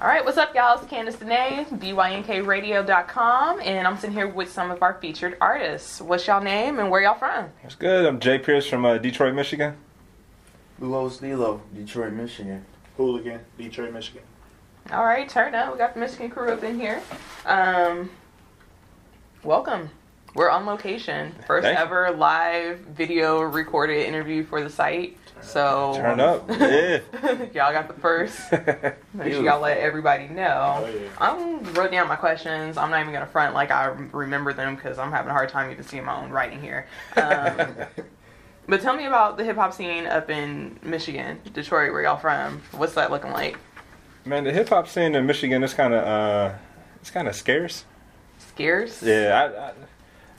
All right, what's up, y'all? It's Candace DeNea, BYNKRadio.com, and I'm sitting here with some of our featured artists. What's y'all name and where y'all from? It's good. I'm J Pierce from uh, Detroit, Michigan. Luos D'lo, Detroit, Michigan. Hooligan, Detroit, Michigan. All right, turn up. We got the Michigan crew up in here. Um, welcome. We're on location. First Thank you. ever live video recorded interview for the site. So Turn up. Yeah. y'all got the first. Make sure y'all let everybody know. Oh, yeah. I wrote down my questions. I'm not even gonna front like I remember them because I'm having a hard time even seeing my own writing here. Um, but tell me about the hip hop scene up in Michigan, Detroit, where y'all from. What's that looking like? Man, the hip hop scene in Michigan is kind of uh, it's kind of scarce. Scarce? Yeah, I, I,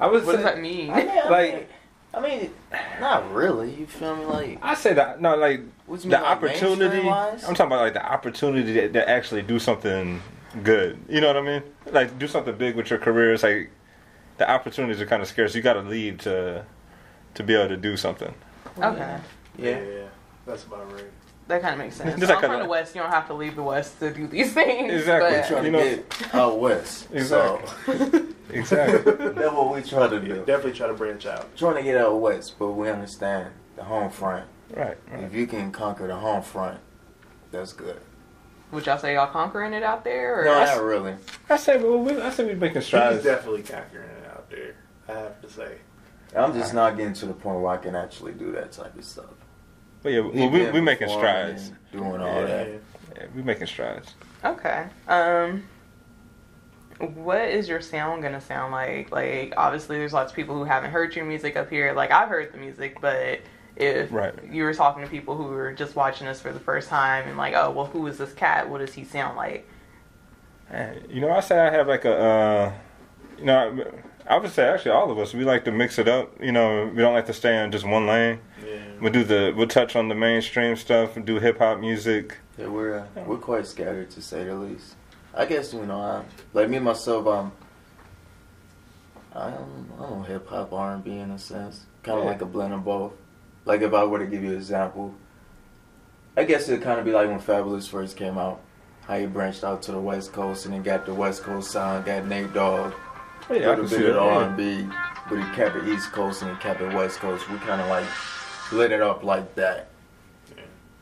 I would What does that mean? I mean, I Like- mean, I mean, not really. You feel me? Like, I say that no, like what you the mean, like opportunity. mainstream-wise? I'm talking about like the opportunity to, to actually do something good. You know what I mean? Like do something big with your career. It's like the opportunities are kind of scarce. You got to leave to to be able to do something. Okay. Yeah, Yeah. that's about right. That kind of makes sense. Just So like I'm from the West. You don't have to leave the West to do these things. Exactly. but- Trying You to know- get out west. Exactly. Exactly. That's what we try to do. definitely try to branch out. Trying to get out west, but we understand the home front. right. right. If you can conquer the home front, that's good. Would y'all say y'all conquering it out there? Or? No, not really. I say well, we, I say we're making He's strides. definitely conquering it out there. I have to say. I'm just not getting to the point where I can actually do that type of stuff. But yeah, well, we we making strides. Doing all Yeah. that. Yeah, we making strides. Okay. Um what is your sound gonna sound like? Like obviously there's lots of people who haven't heard your music up here. Like I've heard the music, but if Right. you were talking to people who were just watching us for the first time and like, oh well who is this cat? What does he sound like? You know, I say I have like a, uh, you know, I would say actually all of us we like to mix it up. You know, we don't like to stay in just one lane. Yeah. We do the we'll touch on the mainstream stuff and do hip hop music. Yeah, we're uh, we're quite scattered to say the least. I guess you know, I, like me myself, um, I don't, I don't hip hop, R and B in a sense, kind of Yeah. like a blend of both. Like if I were to give you an example, I guess it'd kind of be like when Fabolous first came out, how he branched out to the West Coast and then got the West Coast sound, got Nate Dogg, Yeah, a little bit of R and B, but he kept it East Coast and he kept it West Coast. We kind of like lit it up like that.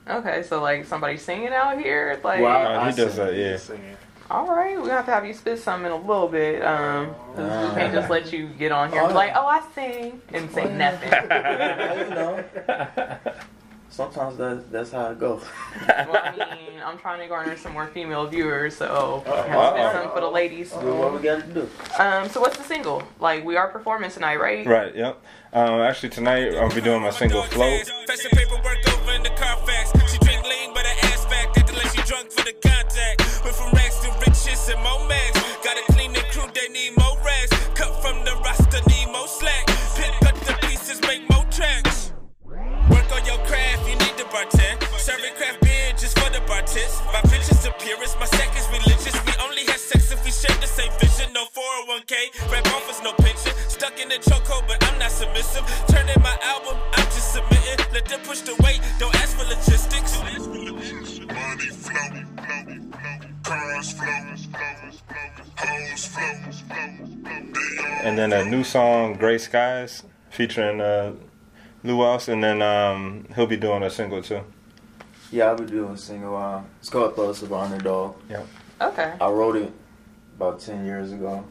Okay, so like somebody singing out here, like Wow. He does sing. that. Yeah. Singing. all right, we're gonna have to have you spit some in a little bit. Um 'cause we can't just let you get on here and be Oh. like, oh I sing and say nothing. you know, sometimes that, that's how it goes. well, I mean, I'm trying to garner some more female viewers, so I have to Uh-oh. spit some for the ladies. Do what we gotta do. Um, so what's the single? Like, we are performing tonight, right? Right. Yep. Um, actually, tonight I'll be doing my single "Float." Fashion paperwork over in the Carfax. She drink lean, but her ass fat. Acting like she drunk for the contact. Went from rags to riches and more mags. Gotta clean the crew, they need more rags. Cut from the roster, need more slack. Bartend. Serving craft beer just for the bartends. My bitches the purest, my sack is religious. We only have sex if we share the same vision. No 401k, rap offers no pension. Stuck in the chokehold, but I'm not submissive. Turn in my album, I'm just submitting. Let them push the weight, don't ask for logistics. Money flow, cars flow, hoes flow. and then a new song "Gray Skies" featuring uh, Luos, and then um, he'll be doing a single too. Yeah, I'll be doing a single. Uh, it's called Thoughts of Underdog. Yeah. Okay. I wrote it about ten years ago,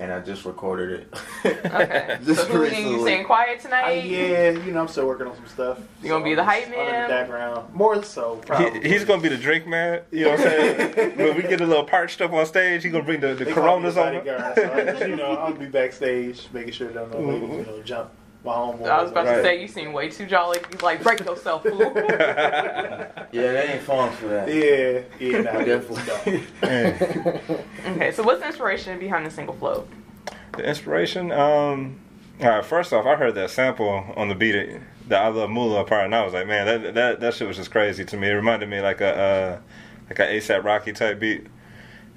and I just recorded it. Okay. just so who are you recently. staying quiet tonight? yeah, you know, I'm still working on some stuff. You gonna be the hype just under man? the background. More so, probably. He, he's gonna be the drink man. You know what I'm saying? when we get a little parched up on stage, he's gonna bring the, the They Coronas on. bodyguard, so I you know, I'll be backstage making sure that no ladies, you know, jump my homeboy. I was about to say you seem way too jolly. You like, break yourself, fool. Yeah, they ain't fun for that. Yeah, yeah, nah, Definitely. okay, so what's the inspiration behind the single float? The inspiration. Um, all right. First off, I heard that sample on the beat, the "I Love Moolah" part, and I was like, man, that that that shit was just crazy to me. It reminded me like a uh, like a ASAP Rocky type beat,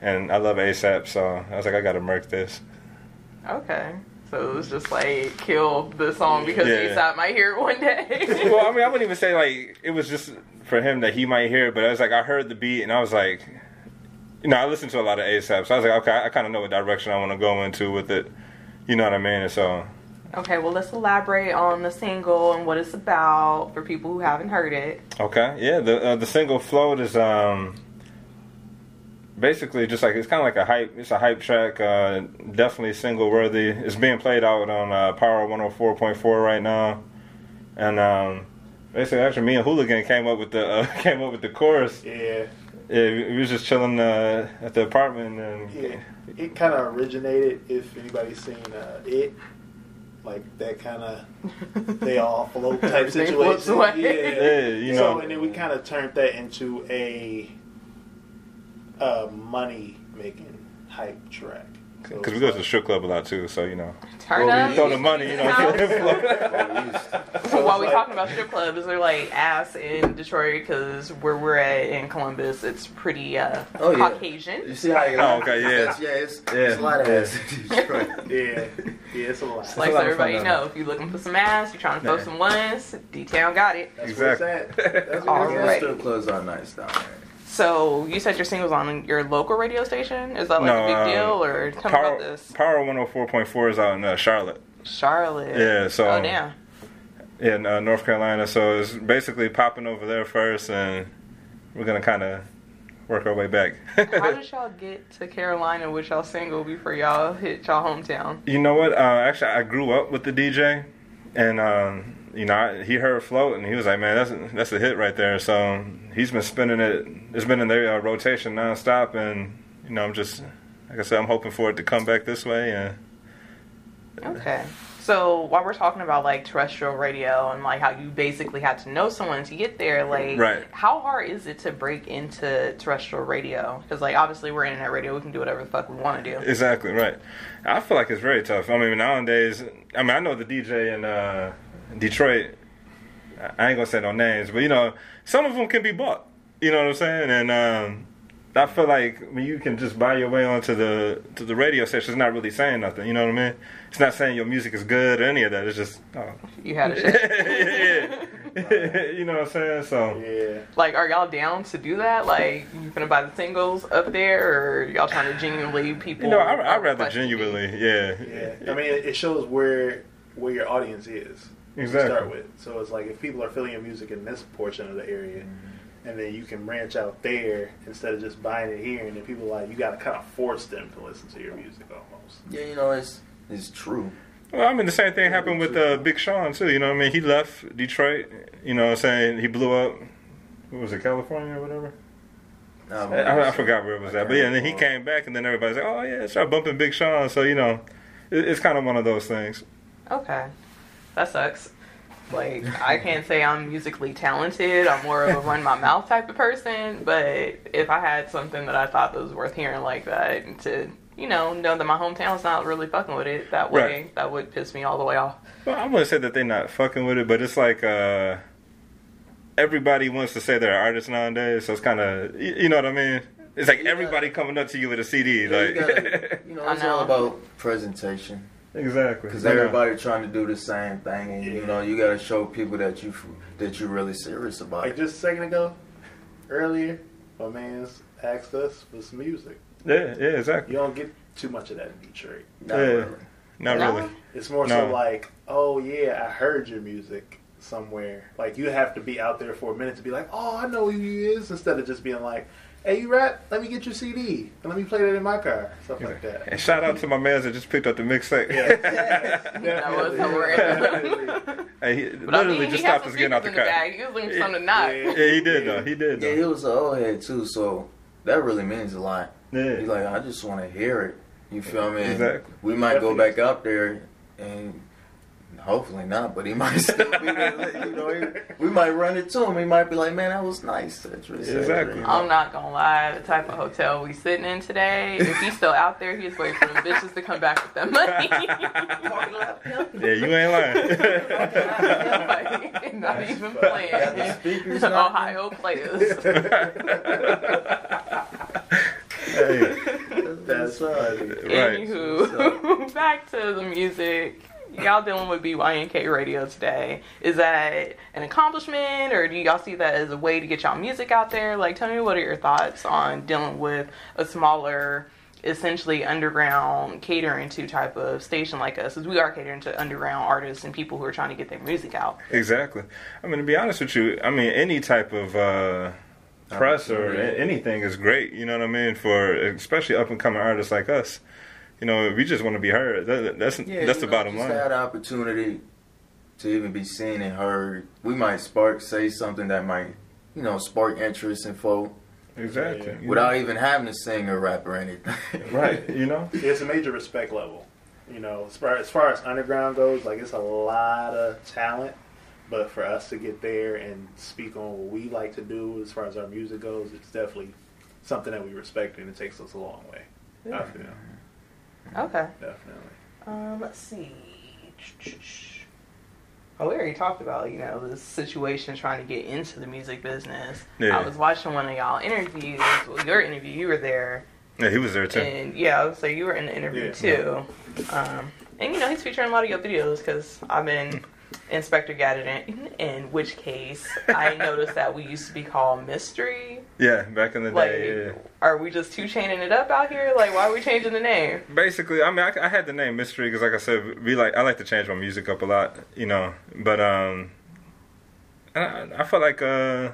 and I love ASAP, so I was like, I gotta murk this. Okay. So it was just like kill the song because Yeah. ASAP might hear it one day. well, I mean, I wouldn't even say like it was just for him that he might hear it, but I was like, I heard the beat and I was like, you know, I listen to a lot of ASAP, so I was like, okay, I kind of know what direction I want to go into with it. You know what I mean? And so, Okay, well, let's elaborate on the single and what it's about for people who haven't heard it. okay, yeah, the uh, the single "Float" is um basically just like it's kind of like a hype. It's a hype track. Uh, definitely single worthy. It's being played out on uh, Power 104.4 right now, and um, basically, actually, me and Hooligan came up with the uh, came up with the chorus. Yeah, Yeah, we we was just chilling uh, at the apartment and yeah. It kind of originated. If anybody's seen uh, it, like that kind of they all float type situation. Yeah, Yeah, you So and then we kind of turned that into a, a money making hype track. So Because we go to the strip club a lot too, so you know. Turn Well, up. we throw the money, you know. So While it's we like- talking about strip clubs, they're like ass in Detroit because where we're at in Columbus, it's pretty uh, Oh, yeah. Caucasian. You see how you Oh, okay, yeah. That's, yeah, it's, Yeah. it's a lot of ass in Detroit. Yeah, yeah, it's a lot. Just like a so lot of everybody fun, know, if you're looking for some ass, you're trying to throw Yeah. some ones, D-Town got it. That's Exactly. where it's at. That's All where right. it's at. Strip clubs are nice down there. So you said your single's on your local radio station? Is that like No, a big um, deal, or tell me Power about this? Power 104.4 is out in uh, Charlotte. Charlotte. Yeah, so Oh damn. in uh, North Carolina. So it's basically popping over there first, and we're gonna kind of work our way back. How did y'all get to Carolina with y'all single before y'all hit y'all hometown? you know what? Uh, actually, I grew up with the DJ, and um, you know, I, he heard "Float" and he was like, "Man, that's a, that's a hit right there." So he's been spinning it. It's been in their uh, rotation nonstop, and you know, I'm just like I said, I'm hoping for it to come back this way. And Okay. So while we're talking about like terrestrial radio and like how you basically had to know someone to get there, like Right. how hard is it to break into terrestrial radio? Because like obviously we're internet radio, we can do whatever the fuck we want to do. Exactly right. I feel like it's very tough. I mean, nowadays, I mean, I know the DJ in uh, Detroit. I ain't gonna say no names, but you know, some of them can be bought. You know what I'm saying? And um, I feel like when you can just buy your way onto the to the radio station, it's not really saying nothing. You know what I mean? It's not saying your music is good or any of that. It's just, oh. You had a shit. yeah. you know what I'm saying? So. Yeah. like, are y'all down to do that? Like, you gonna buy the singles up there, or y'all trying to genuinely people? You know, I, are I'd rather genuinely, yeah. Yeah, I mean, it it shows where where your audience is Exactly. to start with. So it's like if people are feeling your music in this portion of the area, Mm-hmm. and then you can branch out there instead of just buying it here, and then people like you got to kind of force them to listen to your music almost. Yeah, you know, it's it's true. Well, I mean, the same thing happened with uh, Big Sean too. You know, what I mean, he left Detroit. You know, what I'm saying he blew up. What was it, California or whatever? Um, I, I forgot where it was at, but yeah, and then he came back, and then everybody's like, "Oh yeah, start bumping Big Sean." So you know, it, it's kind of one of those things. Okay, that sucks. Like, I can't say I'm musically talented. I'm more of a run my mouth type of person. But if I had something that I thought was worth hearing like that, and to you know know that my hometown's not really fucking with it that way, Right. that would piss me all the way off. Well, I wouldn't say that they're not fucking with it, but it's like uh, everybody wants to say they're an artist nowadays. So it's kind of, you, you know what I mean? It's like Yeah. everybody coming up to you with a CD, Yeah, like you, gotta, you know, I it's all about presentation. Exactly. Because I know. everybody trying to do the same thing, and you know, you got to show people that you that you're really serious about Like it. just a second ago, earlier, my man's asked us for some music. Yeah, yeah, exactly. You don't get too much of that in Detroit. Not Yeah. really. Not No? really. It's more No. so like, oh yeah, I heard your music somewhere. Like you have to be out there for a minute to be like, oh, I know who he is, instead of just being like, hey, you rap? Let me get your CD and let me play that in my car, stuff like that. And shout out to my man that just picked up the mixtape. Yeah, that was hilarious. hey, he But I literally mean, just he had stopped some us getting out the in the car. bag. He was looking for something to knock. Yeah. Yeah, he did though. He did though. Yeah, he was an old head too, so that really means a lot. Yeah. He's like, I just want to hear it. You feel me? Exactly. We might go back up there, and hopefully not, but he might still be there. You know, he- we might run into him. He might be like, "Man, that was nice." That's what. Exactly. You know? I'm not gonna lie, the type of hotel we sitting in today, if he's still out there, he's waiting for the bitches to come back with that money. Yeah, you ain't lying. like, not even Got the playing. speakers knocking. Ohio players. hey, That's funny. right. Anywho, back to the music. Y'all dealing with BYNK radio today. Is that an accomplishment, or do y'all see that as a way to get y'all music out there? Like, tell me what are your thoughts on dealing with a smaller, essentially underground catering to type of station like us? Because we are catering to underground artists and people who are trying to get their music out. Exactly. I mean, to be honest with you, I mean, any type of uh, press or anything is great. You know what I mean? For especially up and coming artists like us. You know, we just want to be heard. That, that's Yeah, that's you the know, bottom just line. had the opportunity to even be seen and heard. We might spark, say something that might, you know, spark interest in folk Exactly. Yeah. You without even having to sing or rap or anything. right. You know. It's a major respect level. You know, as far, as far as underground goes, like it's a lot of talent. But for us to get there and speak on what we like to do as far as our music goes, it's definitely something that we respect and it takes us a long way. I feel. Okay. Definitely. Um, let's see. Oh, we already talked about you know the situation trying to get into the music business. Yeah. I was watching one of y'all interviews. Well, your interview, you were there, Yeah, he was there too. and yeah, so you were in the interview Yeah. too. Um, and you know he's featuring a lot of your videos because I've been Inspector Gadget. In, which case, I noticed that we used to be called Mystery. Yeah, back in the Like, day. Yeah. are we just two chaining it up out here? Like, why are we changing the name? Basically, I mean, I, I had the name Mystery because, like I said, we like I like to change my music up a lot, you know. But um, I, I felt like uh,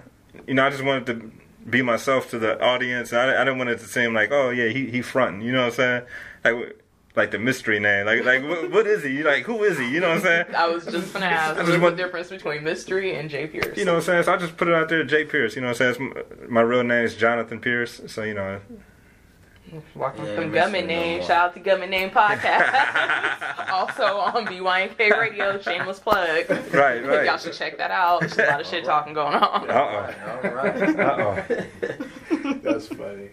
you know, I just wanted to be myself to the audience. I, I didn't want it to seem like, oh yeah, he he fronting, you know what I'm saying? Like like the mystery name, like like what, what is he? Like who is he? You know what I'm saying? I was just gonna ask, I what's just the want- difference between Mystery and J Pierce? You know what I'm saying? So I just put it out there, J Pierce. You know what I'm saying? It's m- my real name is Jonathan Pierce. So you know, Walking Yeah, from Mystery Gummin no Name. Shout out to Gummin Name Podcast. also on BYNK Radio. Shameless plug. right, right. Y'all should check that out. There's a lot of shit talking going on. Uh All right. oh, uh oh. That's funny.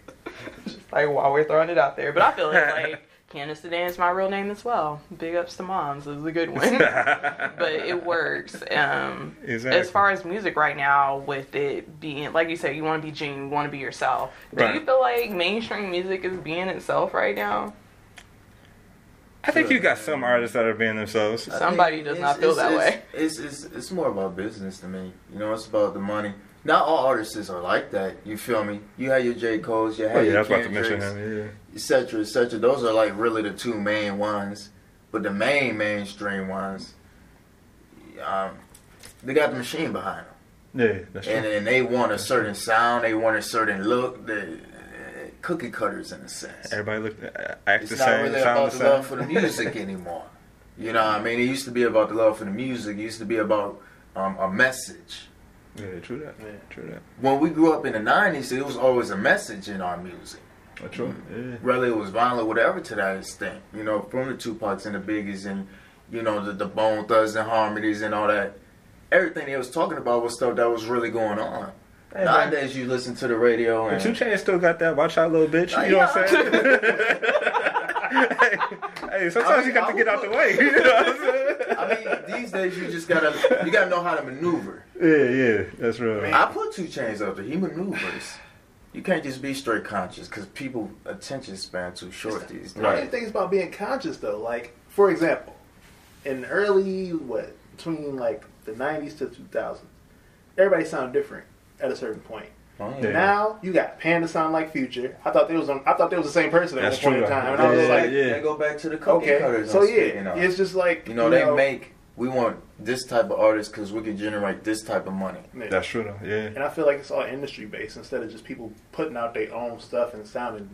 Like while we're throwing it out there, but I feel like, like Candace DeNea is my real name as well. Big ups to moms. This is a good one. but it works. Um, Exactly. As far as music right now, with it being like you said, you want to be genuine, you want to be yourself. Do you feel like mainstream music is being itself right now? I think you got some artists that are being themselves. I Somebody does not feel that it's- way. It's, it's it's more about business to me. You know, it's about the money. Not all artists are like that. You feel me? You have your J. Cole's, you have Oh, yeah, your was about to Kendricks, him. et cetera, et cetera. Those are like really the two main ones. But the main mainstream ones, um, they got the machine behind them. Yeah, yeah, that's true. and, and they want a certain sound, they want a certain look. The cookie cutters in a sense. Everybody look, uh, act It's the not same, really sound about the the love for the music anymore. You know, what I mean, it used to be about the love for the music. It used to be about um, a message. Yeah, true that. Yeah. True that. When we grew up in the '90s, it was always a message in our music. Oh, true. Mm-hmm. Yeah. whether it was violent, whatever to that extent. You know, from the Tupacs and the Biggies and you know the, the Bone Thugs and Harmonies and all that. Everything they was talking about was stuff that was really going on. Hey, man. Nowadays, you listen to the radio But and Two Chainz still got that. Watch out, little bitch. You know what I'm saying? hey, hey, sometimes you got to get out the way. You know what I'm saying? I mean, these days you just gotta you gotta know how to maneuver. Yeah, yeah, that's real. I put two chains up there. He maneuvers. You can't just be straight conscious because people attention span too short these days. The main thing is about being conscious, though. Like, for example, in early what between like the '90s to 2000s, everybody sounded different at a certain point. Oh, Yeah. Now you got Panda sound like Future. I thought they was on. I thought they was the same person at That's one point true, in time, though. and I was Yeah, like, yeah. They go back to the cookie okay. cutters. So I'm speaking yeah, of. it's just like You know, they make we want this type of artist because we can generate this type of money. Yeah. That's true though. Yeah. And I feel like it's all industry based instead of just people putting out their own stuff and sounding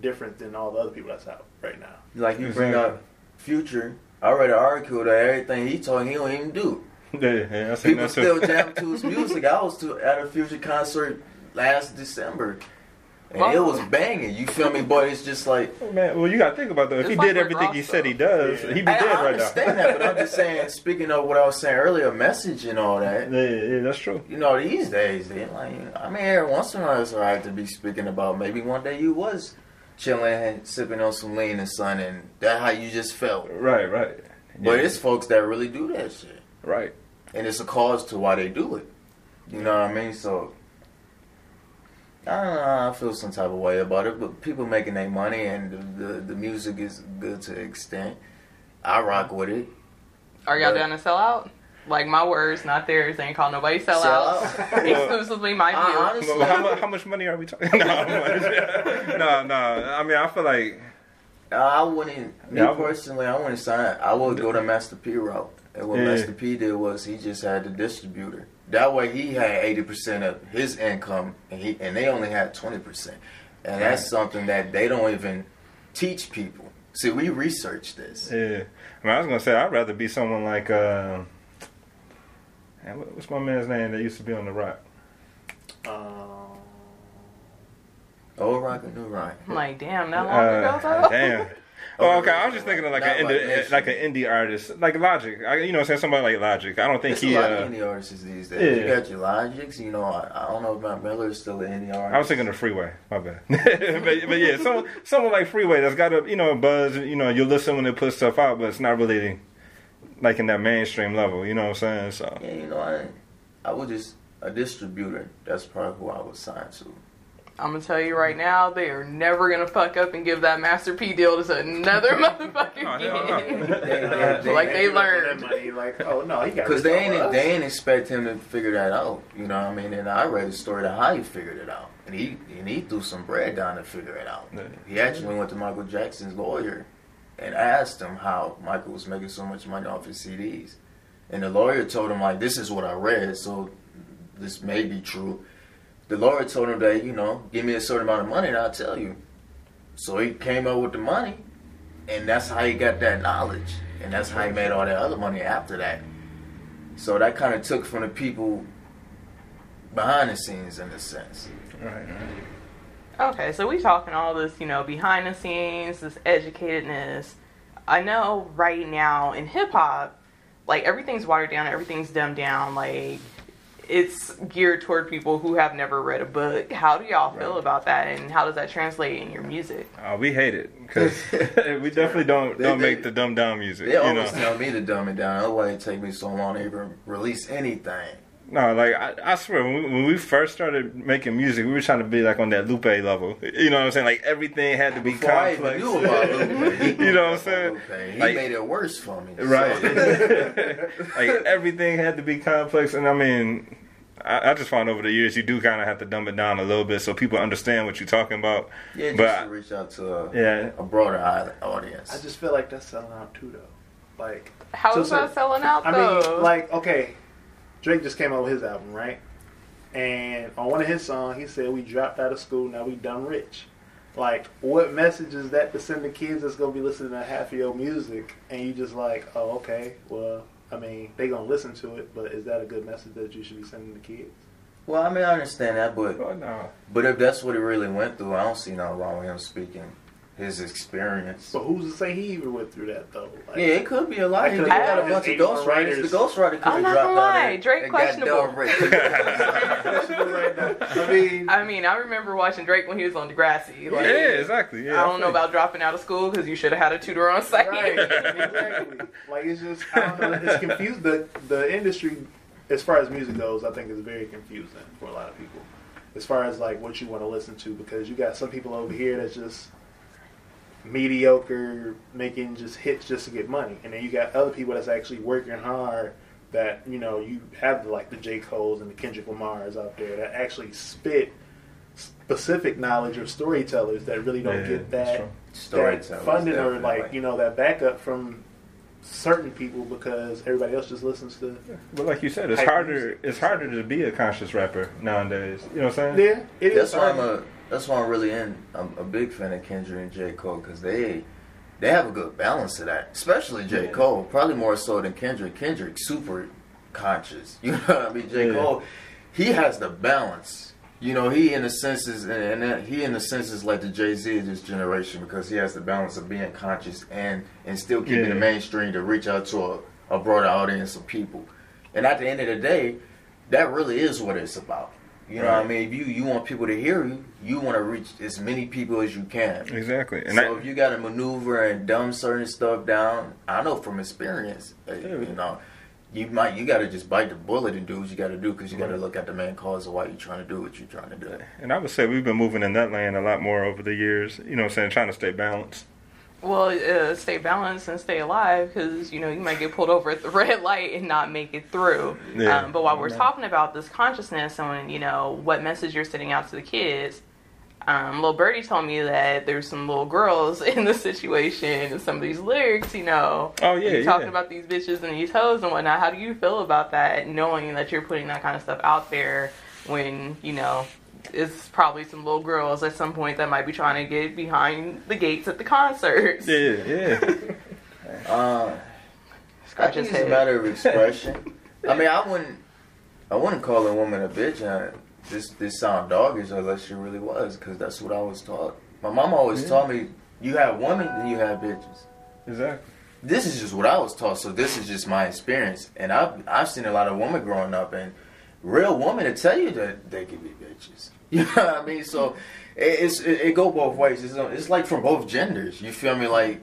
different than all the other people that's out right now. Like you bring Exactly. up Future. I read an article that everything he talking he don't even do. Yeah, yeah, I seen People that too. still jam to his music. I was to, at a Future concert last December, and Wow. it was banging. You feel me, But It's just like Man, well, you gotta think about that. If he like did everything he said he does, Yeah. he'd be I, dead I right understand now. that, but I'm just saying. Speaking of what I was saying earlier, message and all that. Yeah, yeah, that's true. You know, these days, they like. I mean, every once in a while, it's alright to be speaking about. Maybe one day you was chilling, sipping on some lean and sun, and that how you just felt. Right, right. But Yeah. it's folks that really do that shit, right. and it's a cause to why they do it. You know what I mean? So. I don't know. I feel some type of way about it, but people making their money and the, the the music is good to an extent. I rock with it. Are y'all But- down to sell out? Like my words, not theirs. Ain't call nobody sell, Sell out. out? Exclusively my I view. honestly- Well, how, how much money are we talking? no, no, no. I mean, I feel like I wouldn't. Me Yeah, I would- personally, I wouldn't sign. I would go the Master P route. And what Yeah. Master P did was he just had the distributor. That way, he had eighty percent of his income, and he and they only had twenty percent. And that's something that they don't even teach people. See, we researched this. yeah. I mean, I was gonna say I'd rather be someone like uh, what's my man's name that used to be on the Rock? Um, Old rock and new rock. I'm like, damn, that long Uh, ago though. damn. Oh, okay. I was just thinking of like an like indie, Nation. like an indie artist, like Logic. I, you know, what I'm saying somebody like Logic. I don't think There's he. a lot Uh, of indie artists these days. You got your Logics. You know, I, I don't know if Mac Miller is still an indie artist. I was thinking of Freeway. My bad. but, but yeah, someone someone like Freeway that's got a you know a buzz. You know, you listen when they put stuff out, but it's not really like in that mainstream level. You know what I'm saying? So Yeah, you know, I, I would just a distributor. That's probably who I would sign to. I'm gonna tell you right now, they are never gonna fuck up and give that Master P deal to another motherfucker Oh, hell no. again. They- they- like they- they give up on learned. that money, like, oh no, he got Because they ain't us. they ain't expect him to figure that out. You know what I mean? And I read a story that how he figured it out. And he and he threw some bread down to figure it out. Yeah. He actually went to Michael Jackson's lawyer and asked him how Michael was making so much money off his CDs. And the lawyer told him like this is what I read, so this may be true. The lawyer told him that, you know, give me a certain amount of money and I'll tell you. So he came up with the money and that's how he got that knowledge. And that's how he made all that other money after that. So that kind of took from the people behind the scenes in a sense. right, right. Okay, so we talking all this, you know, behind the scenes, this educatedness. I know right now in hip hop, like everything's watered down, everything's dumbed down, like it's geared toward people who have never read a book. How do y'all feel about that, and how does that translate in your music? Uh, we hate it because we definitely don't They- don't they- make the dumb down music. They you know, always tell me to dumb it down. Otherwise, it take me so long to even release anything. no, like I, I swear when we, when we first started making music, we were trying to be like on that Lupe level. You know what I'm saying? Like everything had to be Before I complex. even knew about Lupe, You know what I'm saying? Lupe. He Like- made it worse for me. so- Right. like everything had to be complex, and I mean, I, I just found over the years you do kind of have to dumb it down a little bit so people understand what you're talking about. yeah, just but to reach out to a, yeah, a broader audience. I just feel like that's selling out too, though. Like, How So- is so- that selling out I though? mean, like, okay, Drake just came out with his album, right? And on one of his songs, he said, "We dropped out of school, now we done rich." Like, what message is that to send the kids that's gonna be listening to half of your music, and you just like, oh, okay, well, I mean, they gonna listen to it, but is that a good message that you should be sending the kids? well, I mean, I understand that, but oh, no. but if that's what he really went through, I don't see nothing wrong with him speaking his experience. But who's to say he even went through that though? Like, Yeah, it could be a lot. I He could've got a bunch of 81 ghostwriters. writers. The ghostwriter could I'm have not dropped gonna out lie, Drake and questionable. I mean, I mean, I remember watching Drake when he was on Degrassi. Like, yeah, exactly. Yeah, I don't know about dropping out of school because you should have had a tutor on site. Right, exactly. Like it's just I don't know. It's confused. The the industry, as far as music goes, I think is very confusing for a lot of people. As far as like what you want to listen to, because you got some people over here that's just mediocre, making just hits just to get money, and then you got other people that's actually working hard. That you know you have like the J Cole's and the Kendrick Lamar's out there that actually spit specific knowledge of storytellers that really don't Yeah, get that that funding or like you know that backup from certain people because everybody else just listens to. But like you said, it's harder. music. It's harder to be a conscious rapper nowadays. You know what I'm saying? Yeah, it is. That's why I'm a. That's why I'm really in. I'm a big fan of Kendrick and J Cole because they they have a good balance to that. Especially J Yeah. Cole, probably more so than Kendrick. Kendrick super conscious. You know what I mean? J Yeah. Cole, he has the balance. You know, he in the senses, and, and he in the senses like the Jay Z of this generation because he has the balance of being conscious and and still keeping Yeah. the mainstream to reach out to a, a broader audience of people. And at the end of the day, that really is what it's about. You know what I mean? If you you want people to hear you, you want to reach as many people as you can. Exactly. And so that, if you got to maneuver and dumb certain stuff down, I know from experience, uh, you know, you might you got to just bite the bullet and do what you got to do because you got to look at the main cause of why you're trying to do what you're trying to do. and I would say we've been moving in that lane a lot more over the years. You know what I'm saying? Trying to stay balanced. Well, uh, stay balanced and stay alive because you know you might get pulled over at the red light and not make it through. Yeah. Um, but while we're talking about this consciousness and you know what message you're sending out to the kids, um, little birdie told me that there's some little girls in the situation and some of these lyrics. You know, Oh, yeah, you talking about these bitches and these hoes and whatnot. How do you feel about that, knowing that you're putting that kind of stuff out there when you know? It's probably some little girls at some point that might be trying to get behind the gates at the concerts. Yeah, yeah. Uh, I think his it's a matter of expression. I mean, I wouldn't, I wouldn't call a woman a bitch. Uh, this this sound doggish unless she really was, because that's what I was taught. My mom always taught me, you have women, and you have bitches. exactly. This is just what I was taught, so this is just my experience. And I've I've seen a lot of women growing up, and real women to tell you that they can be bitches. You know what I mean? So it, it's it, it go both ways. It's, it's like from both genders. You feel me? Like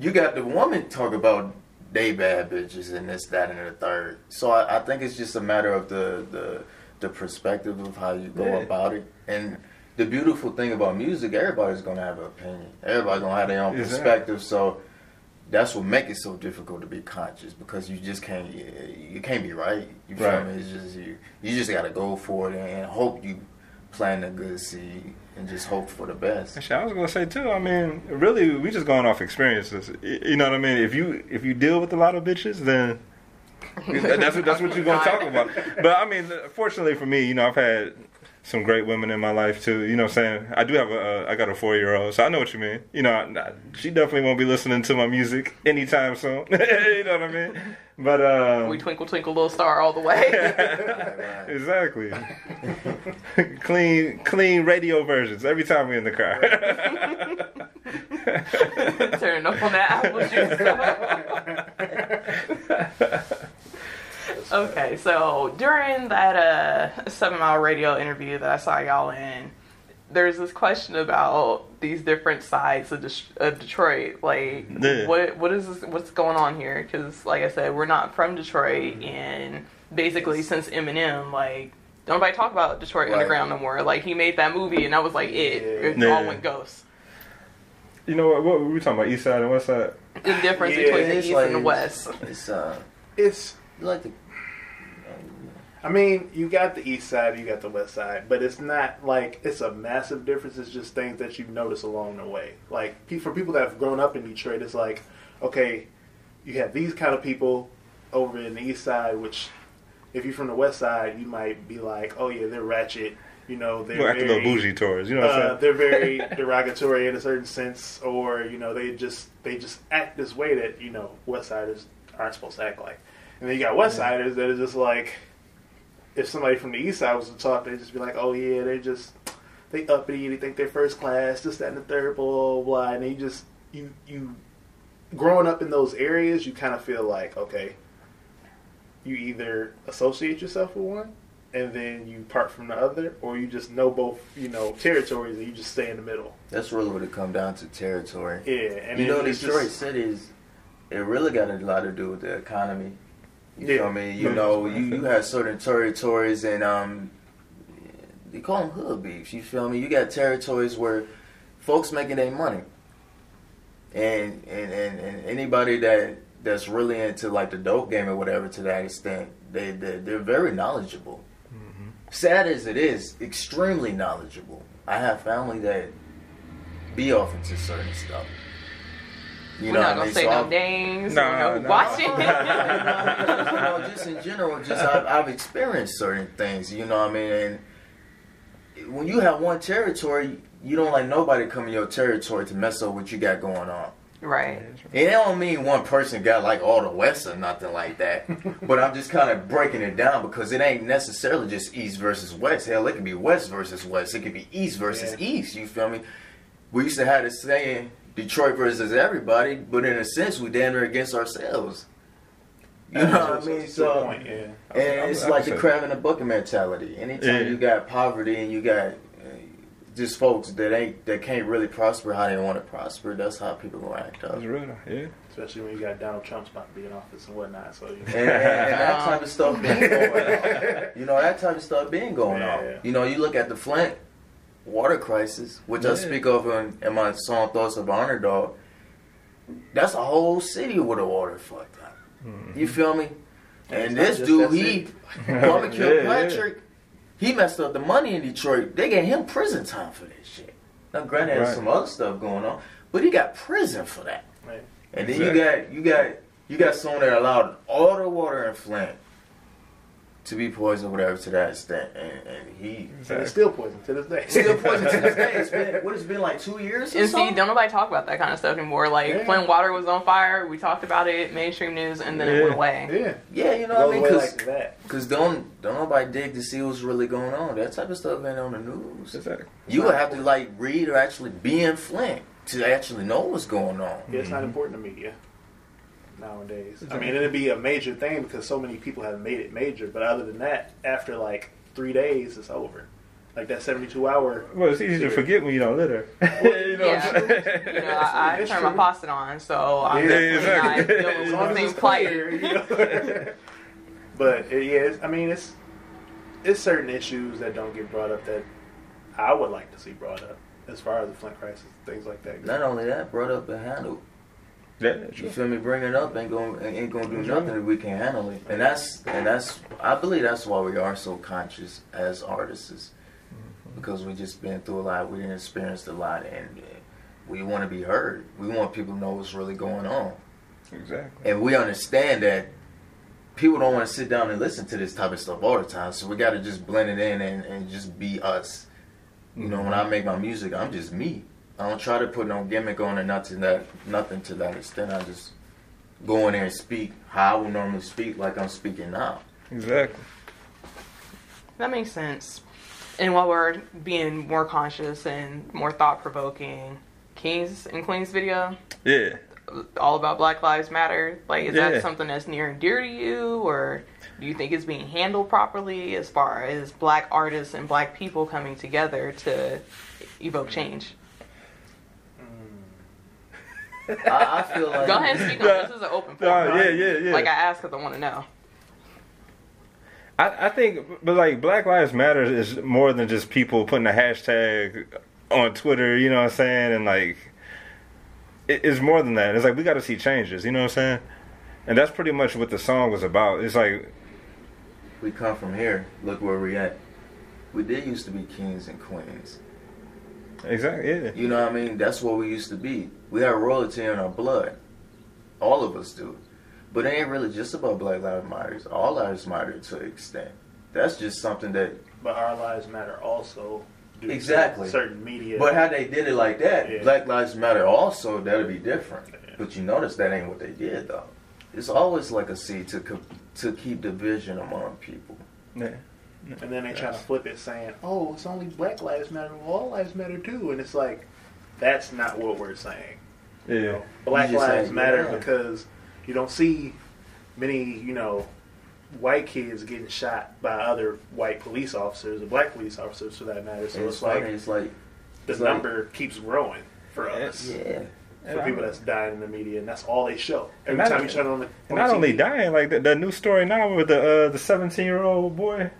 you got the woman talk about they bad bitches and this, that, and the third. So I, I think it's just a matter of the the the perspective of how you go Yeah. about it. And the beautiful thing about music, everybody's gonna have an opinion. Everybody's gonna have their own Exactly. perspective. So that's what makes it so difficult to be conscious because you just can't you, you can't be right. You feel Right. me? It's just you you just gotta go for it and hope you plant a good seed and just hope for the best. Actually, I was gonna say too. I mean, really, we just going off experiences. You know what I mean? If you if you deal with a lot of bitches, then that's what that's what you're gonna talk about. But I mean, fortunately for me, you know, I've had some great women in my life too. You know, what I'm saying I do have a uh, I got a four year old, so I know what you mean. You know, I, she definitely won't be listening to my music anytime soon. you know what I mean? But um, We twinkle twinkle little star all the way. exactly. clean, clean radio versions every time we're in the car. Turn up on that apple juice. Okay, so during that uh, Seven Mile Radio interview that I saw y'all in, there's this question about these different sides of, Des- of Detroit. Like, Yeah. what what is this, what's going on here? Because, like I said, we're not from Detroit, and basically since Eminem, like. Don't nobody talk about Detroit Right. Underground no more. Like he made that movie, and that was like it. It Yeah. all went ghost. you know what? What were we talking about? East side and West side? The difference Yeah, between the east like- and the west. It's uh It's like the I mean, you got the east side, you got the west side, but it's not like it's a massive difference. It's just things that you notice along the way. Like for people that have grown up in Detroit, it's like, okay, you have these kind of people over in the east side, which if you're from the west side, you might be like, oh yeah, they're ratchet. You know, they're We're very, bougie tours. You know what uh, I'm saying? they're very derogatory in a certain sense, or you know, they just they just act this way that you know West Siders aren't supposed to act like. And then you got West Siders that are just like, if somebody from the East Side was to talk, they'd just be like, oh yeah, they just they uppity, they think they're first class, this, that, and the third, blah blah blah, and they just you you growing up in those areas, you kind of feel like okay, you either associate yourself with one and then you part from the other, or you just know both, you know, territories and you just stay in the middle. that's really what it come down to territory. Yeah, and you know, Detroit just- City is it really got a lot to do with the economy. You Yeah. feel me? You know, you, you have certain territories and um, they call them hood beefs. You feel me? You got territories where folks making their money, and and, and and anybody that that's really into like the dope game or whatever to that extent, they they they're very knowledgeable. Sad as it is, extremely knowledgeable. I have family that be off into certain stuff. You We're know not gonna mean? say So no I'm- names. No, no, no. Watch it. you know, just in general, just I've, I've experienced certain things. You know what I mean? And when you have one territory, you don't like nobody come in your territory to mess up what you got going on. right. And it don't mean one person got like all the West or nothing like that. but I'm just kind of breaking it down because it ain't necessarily just East versus West. Hell, it could be West versus West. It could be East versus Yeah. East. You feel me? We used to have this saying, Detroit versus everybody, but in a sense, we damn near against ourselves. You know what I mean? So, point, yeah. and it's I'm- like the crab in the bucket mentality. Anytime Yeah. you got poverty and you got uh, just folks that ain't that can't really prosper how they want to prosper, that's how people gonna act up. That's real. Yeah. Especially when you got Donald Trump's about to be in office and whatnot. So you and, and, and that type of stuff been going on. You know, that type of stuff been going Yeah. on. You know, you look at the Flint water crisis, which I speak of in, in my song Thoughts of Underdog, that's a whole city with a water fucked up. Mm-hmm. You feel me? And this dude, he. Kwame Yeah, yeah. Kilpatrick, he messed up the money in Detroit. They gave him prison time for that shit. Now, granted, there's some other stuff going on, but he got prison for that. Right. And then Exactly. you got you got you got someone that allowed all the water in Flint to be poisoned, whatever, to that extent, and, and he And it's still poison to this day. still poisoned to this day. It's been what it's been like two years. Or And see, don't nobody talk about that kind of stuff anymore. Like Yeah. Flint water was on fire. We talked about it, mainstream news, and then it went away. Yeah. Yeah, you know Goes what I mean? Because like. Cause don't don't nobody dig to see what's really going on. That type of stuff ain't on the news. Exactly. You would have to like read or actually be in Flint to actually know what's going on. Yeah, it's not mm-hmm. important to media nowadays. I mean, it'd be a major thing because so many people have made it major. But other than that, after like three days, it's over. Like that seventy-two hour. Well, it's easy to forget when you don't litter. you know I'm Yeah. You know, I, I That's turn my faucet on, so I'm Yeah, definitely exactly. not dealing As with long the as same it's you know? but it, yeah, it's, I mean, it's it's certain issues that don't get brought up that I would like to see brought up as far as the Flint crisis, things like that. Not only that, brought up and handled. Yeah, You sure. feel me? Bring it up ain't gonna ain't gonna do nothing if we can't handle it. And that's and that's I believe that's why we are so conscious as artists, mm-hmm. because we just been through a lot. We didn't experience a lot, and we want to be heard. We want people to know what's really going on. Exactly. and we understand that people don't want to sit down and listen to this type of stuff all the time. So we got to just blend it in and, and just be us. You know, when I mm-hmm. make my music, I'm just me. I don't try to put no gimmick on it, nothing that nothing to that extent. I just go in there and speak how I would normally speak, like I'm speaking now. Exactly. That makes sense. And while we're being more conscious and more thought provoking, Kings and Queens video, Yeah. all about Black Lives Matter, like is Yeah. that something that's near and dear to you, or do you think it's being handled properly as far as black artists and black people coming together to evoke change? I, I feel like Go ahead and speak on this. This is an open No, forum. yeah, yeah, yeah. Like I asked because I want to know. I, I think, but like Black Lives Matter is more than just people putting a hashtag on Twitter. You know what I'm saying? And like, it, it's more than that. It's like we got to see changes. You know what I'm saying? And that's pretty much what the song was about. It's like, we come from here. Look where we at. We did used to be kings and queens. Exactly, yeah, You know what I mean? That's what we used to be. We have royalty in our blood. All of us do. But it ain't really just about Black Lives Matter. All lives matter to an extent. That's just something that. But our lives matter also. due to Exactly. Certain media. But how they did it like that, Yeah. Black Lives Matter also, that'll be different. Yeah. But you notice that ain't what they did, though. It's always like a seed to, to keep division among people. yeah. And then they try to flip it saying, oh, it's only black lives matter. Well, all lives matter too. And it's like, that's not what we're saying. You yeah. know, black lives say, matter yeah. because you don't see many, you know, white kids getting shot by other white police officers or black police officers for that matter. So it's, it's like it's like, the it's like- number keeps growing for us. yeah. For people that's dying in the media, and that's all they show. Every time not- you turn on the, on not the only dying, like the, the new story now with the uh, the 17 year old boy.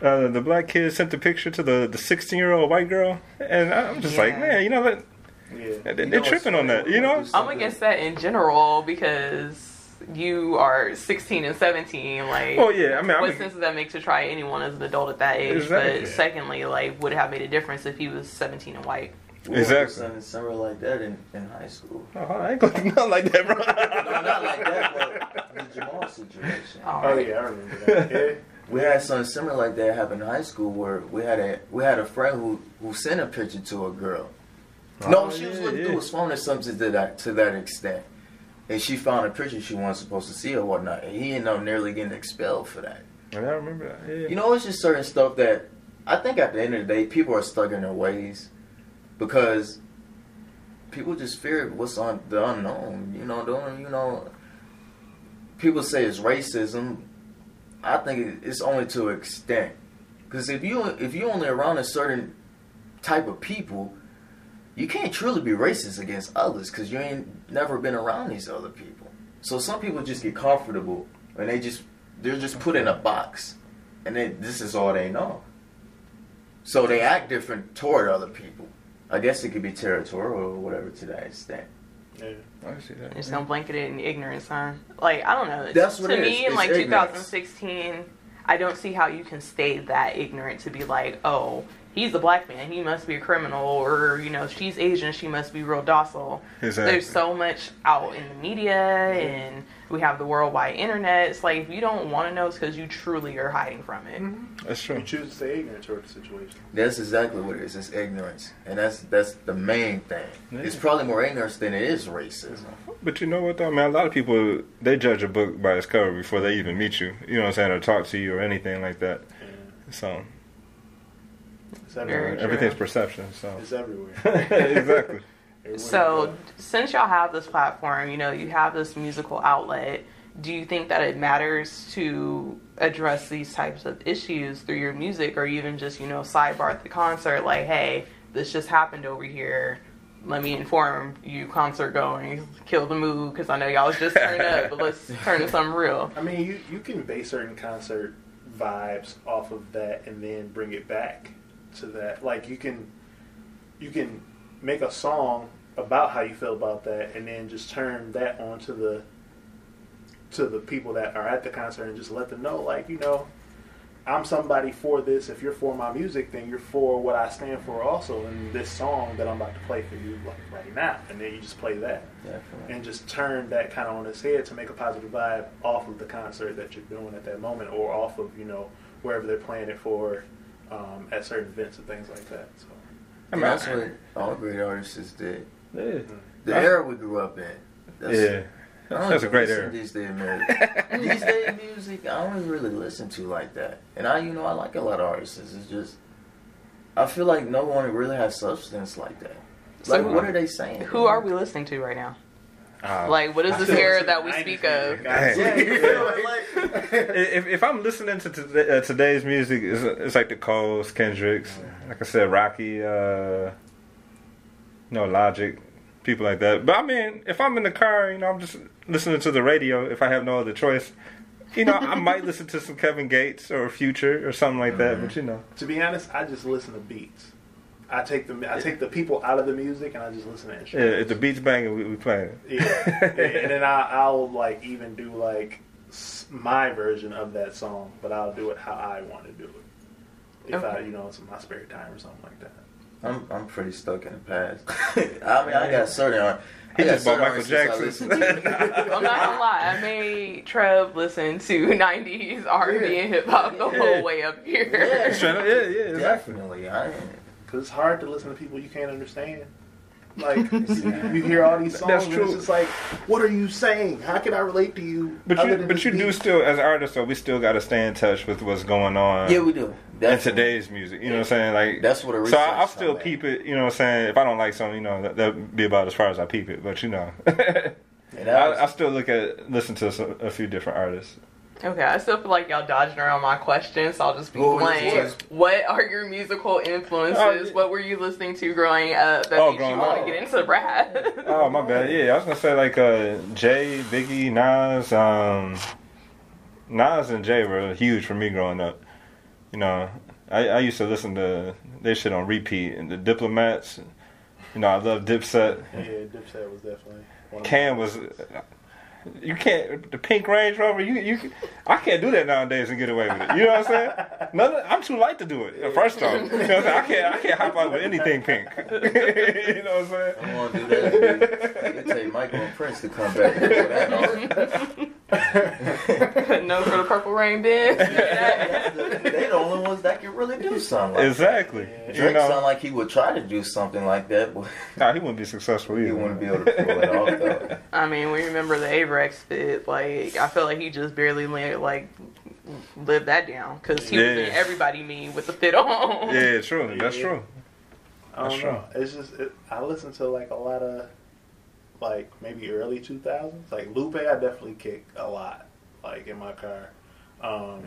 Uh, the black kid sent the picture to the the 16 year old white girl, and I'm just like, man, you know what? Yeah. They, You they're know tripping on that, you know? We I'm something- against that in general because you are 16 and 17. Like, Oh yeah, I mean, what I'm, sense does that make to try anyone as an adult at that age? Exactly. But secondly, like, would it have made a difference if he was 17 and white? We went Exactly. through something similar like that in, in high school. oh, I ain't gonna do nothing like that, bro. No, not like that, but the Jamal situation. All Oh yeah, I remember that. We had something similar like that happen in high school where we had a we had a friend who who sent a picture to a girl. Oh, no, Oh, she was yeah, looking yeah. through his phone or something to that to that extent, and she found a picture she wasn't supposed to see or whatnot, and he ended up nearly getting expelled for that. And I remember that. Yeah. You know, it's just certain stuff that I think at the end of the day, people are stuck in their ways because people just fear what's on the unknown. You know, don't you know? People say it's racism. I think it's only to extent because if you if you only around a certain type of people, you can't truly be racist against others because you ain't never been around these other people. So some people just get comfortable and they just they're just put in a box and they, this is all they know. So they act different toward other people. I guess it could be territorial or whatever to that extent. Yeah. I see that. Just don't blanket it in ignorance, huh? Like I don't know. That's what to it me is. in It's like ignorance. 2016. I don't see how you can stay that ignorant to be like, oh, he's a black man, he must be a criminal, or you know, she's Asian, she must be real docile. Exactly. There's so much out in the media, and we have the worldwide internet. It's like if you don't want to know, it's because you truly are hiding from it. Mm-hmm. That's true. You true. choose to stay ignorant toward the situation. That's exactly what it is. It's ignorance, and that's that's the main thing. It's probably more ignorance than it is racism. But you know what though, man? A lot of people they judge a book by its cover before they even meet you. You know what I'm saying, or talk to you or anything like that. Yeah. So It's Very everywhere. true. everything's perception. So It's everywhere. exactly. Everywhere So, since y'all have this platform, you know, you have this musical outlet, do you think that it matters to address these types of issues through your music or even just, you know, sidebar at the concert, like, hey, this just happened over here. Let me inform you, concert going, kill the mood, because I know y'all just turned up, but let's turn to something real. I mean, you, you can base certain concert vibes off of that and then bring it back to that. Like you can you can make a song about how you feel about that and then just turn that onto the to the people that are at the concert and just let them know like, you know, I'm somebody for this. If you're for my music, then you're for what I stand for also in this song that I'm about to play for you like right now. And then you just play that Definitely. and just turn that kind of on its head to make a positive vibe off of the concert that you're doing at that moment or off of you know wherever they're playing it for um, at certain events and things like that so I mean, that's what all great artists did. yeah. The Huh? era we grew up in. That's, yeah. I don't That's a great listen era. These days, music. these days music, I don't really listen to like that. And I, you know, I like a lot of artists. It's just, I feel like no one really has substance like that. So Like, who- what are they saying? Who are we listening to right now? Uh, Like, what is this era that we speak of? Hey. Yeah, you like, if, if I'm listening to today, uh, today's music, it's, it's like the Coles, Kendricks, like I said, Rocky, uh, you know, Logic, people like that. But I mean, if I'm in the car, you know, I'm just listening to the radio. If I have no other choice, you know, I might listen to some Kevin Gates or Future or something like that. But you know, to be honest I just listen to beats I take the I take the people out of the music and I just listen to it. yeah, if the beat's banging, we, we playing it. yeah. Yeah, and then I, I'll like even do like my version of that song but I'll do it how I want to do it if I you know it's in my spare time or something like that I'm, I'm pretty stuck in the past. I mean, I got certain. I He got just bought Michael Jackson. to. I'm not gonna lie, I made Trev listen to 90s R&B and hip hop the Yeah. whole way up here. Yeah. Yeah, yeah, exactly. Definitely. I, Because it's hard to listen to people you can't understand. Like you, you hear all these songs, That's and it's just like, what are you saying? How can I relate to you? But you, but this you do still, as artists, though, we still got to stay in touch with what's going on. yeah, we do. in today's music. You know what I'm saying? Like That's what a So I, I'll still about. peep it. You know what I'm saying? If I don't like something, you know, that that'd be about as far as I peep it. But you know, And I was- I, I still look at listen to some, a few different artists. Okay, I still feel like y'all dodging around my questions, so I'll just be What blank. What are your musical influences? Oh. What were you listening to growing up that Oh, makes you growing want to get into rap? Oh my bad. Yeah, I was gonna say like uh, Jay, Biggie, Nas. Um, Nas and Jay were huge for me growing up. You know, I, I used to listen to their shit on repeat and the Diplomats. You know, I love Dipset. Yeah, Dipset was definitely. One of Cam my- was. You can't the pink Range Rover. You you I can't do that nowadays and get away with it. You know what I'm saying? None of, I'm too light to do it. First off, you know what I'm saying? I can't I can't hop out with anything pink. you know what I'm saying? I'm gonna do that. I can take Michael and Prince to come back and that. on. no for the Purple Rain band. they the only ones that can really do something like that. Exactly. You know, sound like he would try to do something like that, but nah, he wouldn't be successful he wouldn't be able to pull it off though. I mean, we remember the Avirex fit. Like, I feel like he just barely like lived that down because he was in everybody me with the fit on. Yeah, true. That's Yeah. true. I don't That's know. It's just it, I listen to like a lot of like maybe early two thousands. Like Lupe, I definitely kick a lot. Like in my car, um,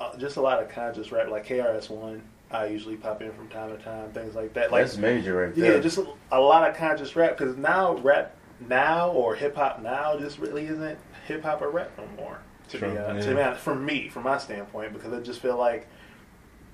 uh, just a lot of conscious rap. Like KRS One, I usually pop in from time to time. Things like that. Like That's major right there. yeah, just a, a lot of conscious rap. Because now rap now or hip hop now just really isn't hip hop or rap no more. To True, be honest, yeah. to be honest, from me, from my standpoint, because I just feel like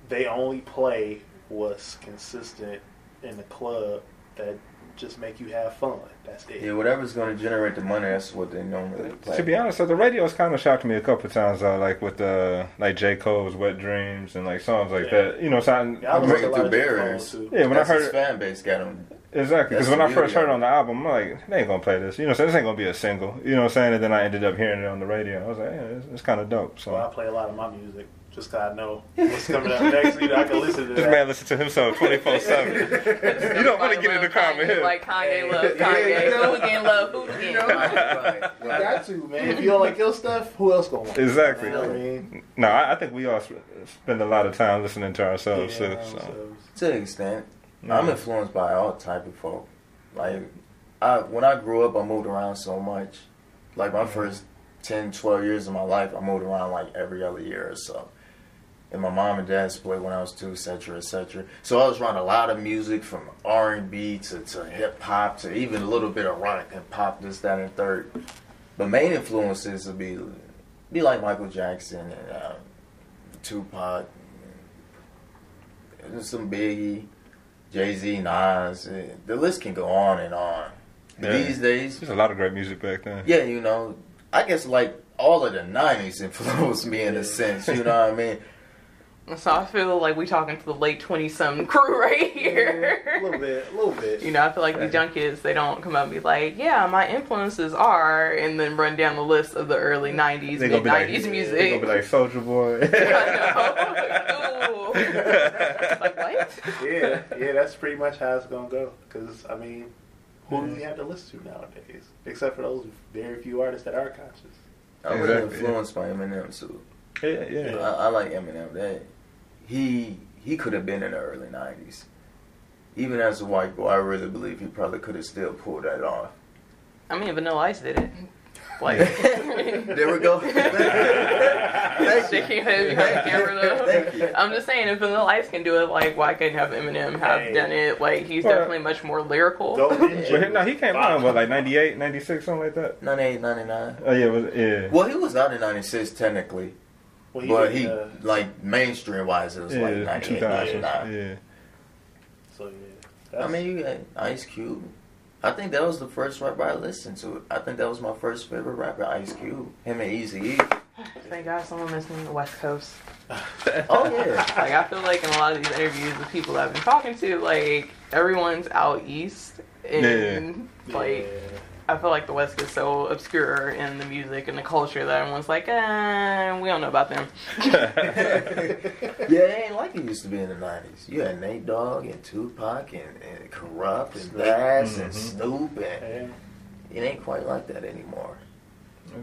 they only play what's consistent in the club that just make you have fun. That's it. Yeah, whatever's going to generate the money, that's what they normally play. To be honest, so the radio's kind of shocked me a couple times though, like with the like J Cole's "Wet Dreamz" and like songs like Yeah. that. You know, something. Yeah, I listen Breaking to a lot of through barriers. Yeah, when That's I his heard fan base got him. exactly because when I first heard it on the album, I'm like, they ain't gonna play this. You know, so this ain't gonna be a single. You know what I'm saying? And then I ended up hearing it on the radio. I was like, yeah, it's, it's kind of dope. So So I play a lot of my music just 'cause I know what's coming up next. You know, I can listen to this that. man listen to himself 24 seven. You don't want to get in the car with him. Like Kanye love Yeah, Kanye. you know? Hooligan love hooligan. You know? Right, right, You right. got to, man. If you don't like your stuff, who else gonna want? Exactly. You know what I mean? No, I, I think we all spend a lot of time listening to ourselves Yeah, too. So. so- To an extent, I'm influenced by all type of folk. Like, I when I grew up, I moved around so much. Like my mm-hmm. first 10, 12 years of my life, I moved around like every other year or so. And my mom and dad split when I was two, etc., cetera, et cetera. So I was around a lot of music from R and B to, to hip hop to even a little bit of rock and pop, this, that, and third. But main influences would be be like Michael Jackson and uh, Tupac, and some Biggie, Jay Z, Nas. eh, The list can go on and on. But Yeah. these days, There's a lot of great music back then. yeah, you know, I guess like all of the '90s influenced me in a sense. You know what I mean? So I feel like we talking to the late twenty some crew right here. a little bit, a little bit. You know, I feel like these young kids, they don't come up and be like, yeah, my influences are, and then run down the list of the early 90s, They mid gonna be like, 90s they music. gonna be like Soulja Boy. I know. Like, what? yeah, yeah, that's pretty much how it's gonna go. Because I mean, who do we have to listen to nowadays? Except for those very few artists that are conscious. I'm really Exactly, influenced by Eminem too. yeah, yeah. I, I like Eminem. That he he could have been in the early '90s. Even as a white boy, I really believe he probably could have still pulled that off. I mean, Vanilla Ice did it. Like, there we go. Thank you. Shaking your head behind the camera though. Thank you. I'm just saying, if Vanilla Ice can do it, like, why couldn't have Eminem have Hey. done it? Like, he's Well- definitely much more lyrical. Golden But he, no, he came out what like 98, 96, something like that. 98, 99. Oh yeah, was yeah. Well, he was out in '96 technically, Well, but did, he uh, like mainstream wise, it was like yeah, 98, 2000. 99. Yeah. so yeah. I mean, you got Ice Cube. I think that was the first rapper I listened to. I think that was my first favorite rapper, Ice Cube. Him and Eazy E. Thank God someone listening to the West Coast. Oh yeah. Like, I feel like in a lot of these interviews, the people I've been talking to, like, everyone's out east. And, like, yeah. I feel like the West is so obscure in the music and the culture that everyone's like, eh, we don't know about them. Yeah, it ain't like it used to be in the nineties. You had Nate Dogg and Tupac and, and Kurupt and Bass and Snoop and Yeah. it ain't quite like that anymore.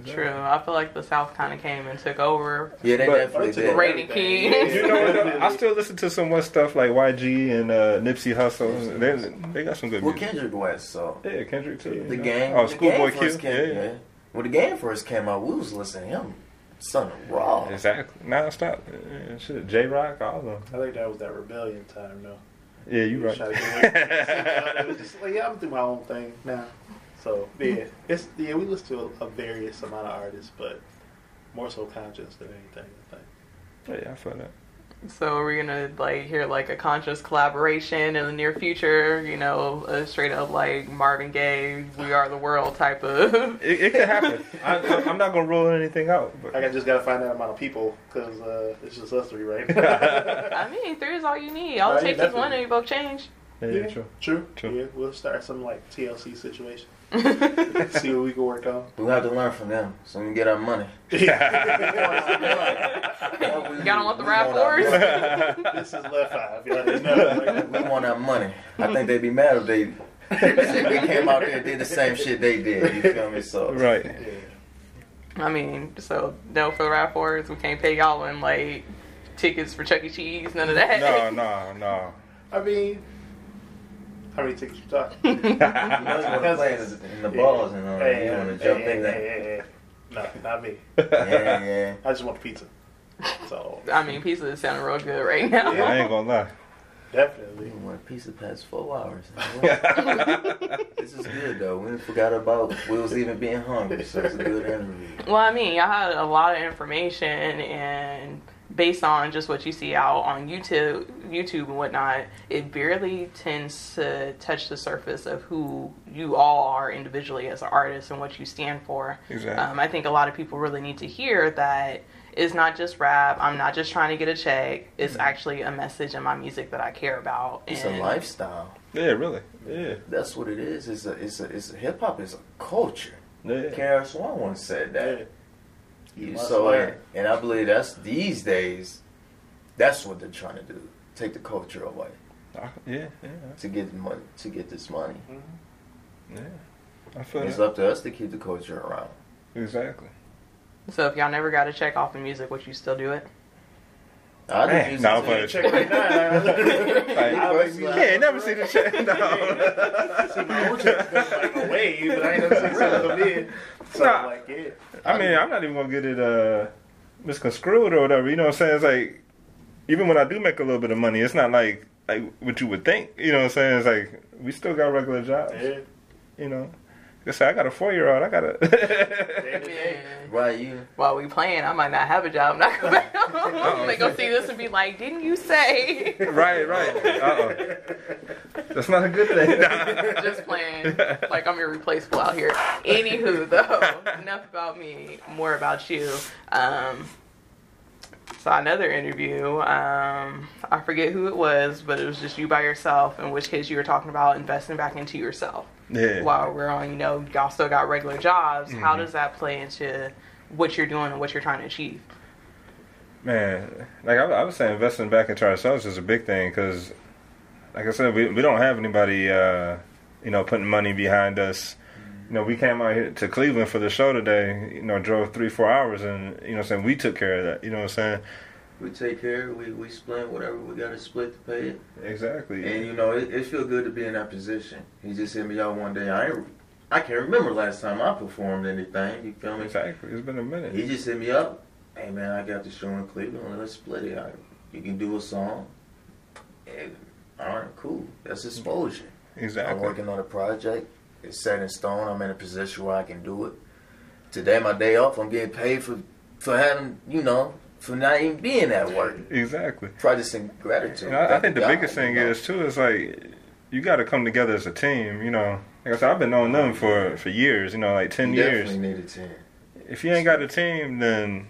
True. I feel like the South kind of came and took over. Yeah, they But- definitely did. Rating King. You know what? I still listen to some West stuff like YG and uh, Nipsey Hussle. They they got some good Well, music. Kendrick West, so Yeah, Kendrick too. the you know. game. Oh, Schoolboy Q. came, Yeah, yeah. When the game first came out, we was listening to him, son of raw. Exactly. Now stop. Yeah, shit, Jay Rock, all of them. I think that was that rebellion time, though. Yeah, you right. Try to get it was just like, yeah, I'm doing my own thing now. So yeah, it's yeah, we listen to a, a various amount of artists, but more so conscious than anything. I think. yeah, I feel that. So are we're gonna like hear like a conscious collaboration in the near future. You know, a straight up like Marvin Gaye, "We Are the World" type of. It, it could happen. I, I'm not gonna rule anything out. But I just gotta find that amount of people because uh, it's just us three right now. I mean, three is all you need. All it Right, takes is one, and you both change. yeah, yeah, true. true. True. Yeah, we'll start some like TLC situation. See what we can work on. We have to learn from them so we can get our money. You gotta want the rap want our wars. this is left five. Y'all know. We want our money. I think they'd be mad if they said we came out there and did the same shit they did. You feel me? So right. Yeah. I mean, so no for the rap wars. We can't pay y'all in like tickets for Chuck E. Cheese. None of that. No, no, no. I mean, how many tickets you talking? you know you want to play in the, in the balls and all that. Hey, You hey, want to hey, jump hey, in there. No, not me. Yeah, yeah. I just want the pizza. So I mean, pizza is sounding real good right now. Yeah. I ain't gonna lie. definitely. We want pizza past four hours. this is good though. We forgot about Will's even being hungry, so it's a good interview. Well, I mean, I had a lot of information and based on just what you see out on YouTube, YouTube and whatnot, it barely tends to touch the surface of who you all are individually as an artist and what you stand for. Exactly. Um, I think a lot of people really need to hear that it's not just rap. I'm not just trying to get a check. It's actually a message in my music that I care about. It's a lifestyle. Yeah, really. Yeah. That's what it is. It's a it's a it's a hip hop is a culture. Yeah. KRS One once said that. Yeah. You You must so learn. and, and I believe that's these days. That's what they're trying to do. Take the culture away I- Yeah, yeah, to get money to get this money. Mm-hmm. yeah. I feel It's that. up to us to keep the culture around. Exactly. So if y'all never got a check off the music, would you still do it? I Man, just no, it but- Check right now. Like, you ain't never seen the check. No. See, my own check's like a wave, but I ain't never seen some come in. So Nah. Like, yeah. I mean, I'm not even gonna get it uh, misconstrued or whatever. You know what I'm saying? It's like even when I do make a little bit of money, it's not like like what you would think. You know what I'm saying? It's like we still got regular jobs. Yeah. You know. Like I said, I got a four year old. I got a. to day. Right, you. While we playing, I might not have a job. I'm not gonna they gonna see this and be like, "Didn't you say?" right, right. Uh oh. That's not a good thing. Just playing. Like I'm irreplaceable out here. Anywho, though, enough about me. More about you. Um, saw another interview. Um, I forget who it was, but it was just you by yourself. In which case, you were talking about investing back into yourself. Yeah. While we're on, you know, y'all still got regular jobs. Mm-hmm. How does that play into what you're doing and what you're trying to achieve? Man, like I, I was saying, investing back into ourselves is a big thing because, like I said, we we don't have anybody, uh, you know, putting money behind us. You know, we came out here to Cleveland for the show today. You know, drove three four hours, and you know, I'm saying we took care of that. You know, what I'm saying We take care. We we split whatever we got to split to pay it. exactly. And you know, it, it feel good to be in that position. He just hit me out one day. I ain't, I can't remember last time I performed anything. You feel me? Exactly. It's been a minute. He just hit me up. Hey man, I got the show in Cleveland. Let's split it. I, you can do a song. And, all right, cool. That's exposure. Exactly. I'm working on a project. It's set in stone. I'm in a position where I can do it. Today, my day off. I'm getting paid for for having, you know, for not even being at work. Exactly. Probably just in gratitude. You know, I, I think the God, biggest thing you know. is too is like you got to come together as a team. You know, like I said, I've been knowing them for for years. You know, like ten You years. Definitely need a team. if you ain't got a team, then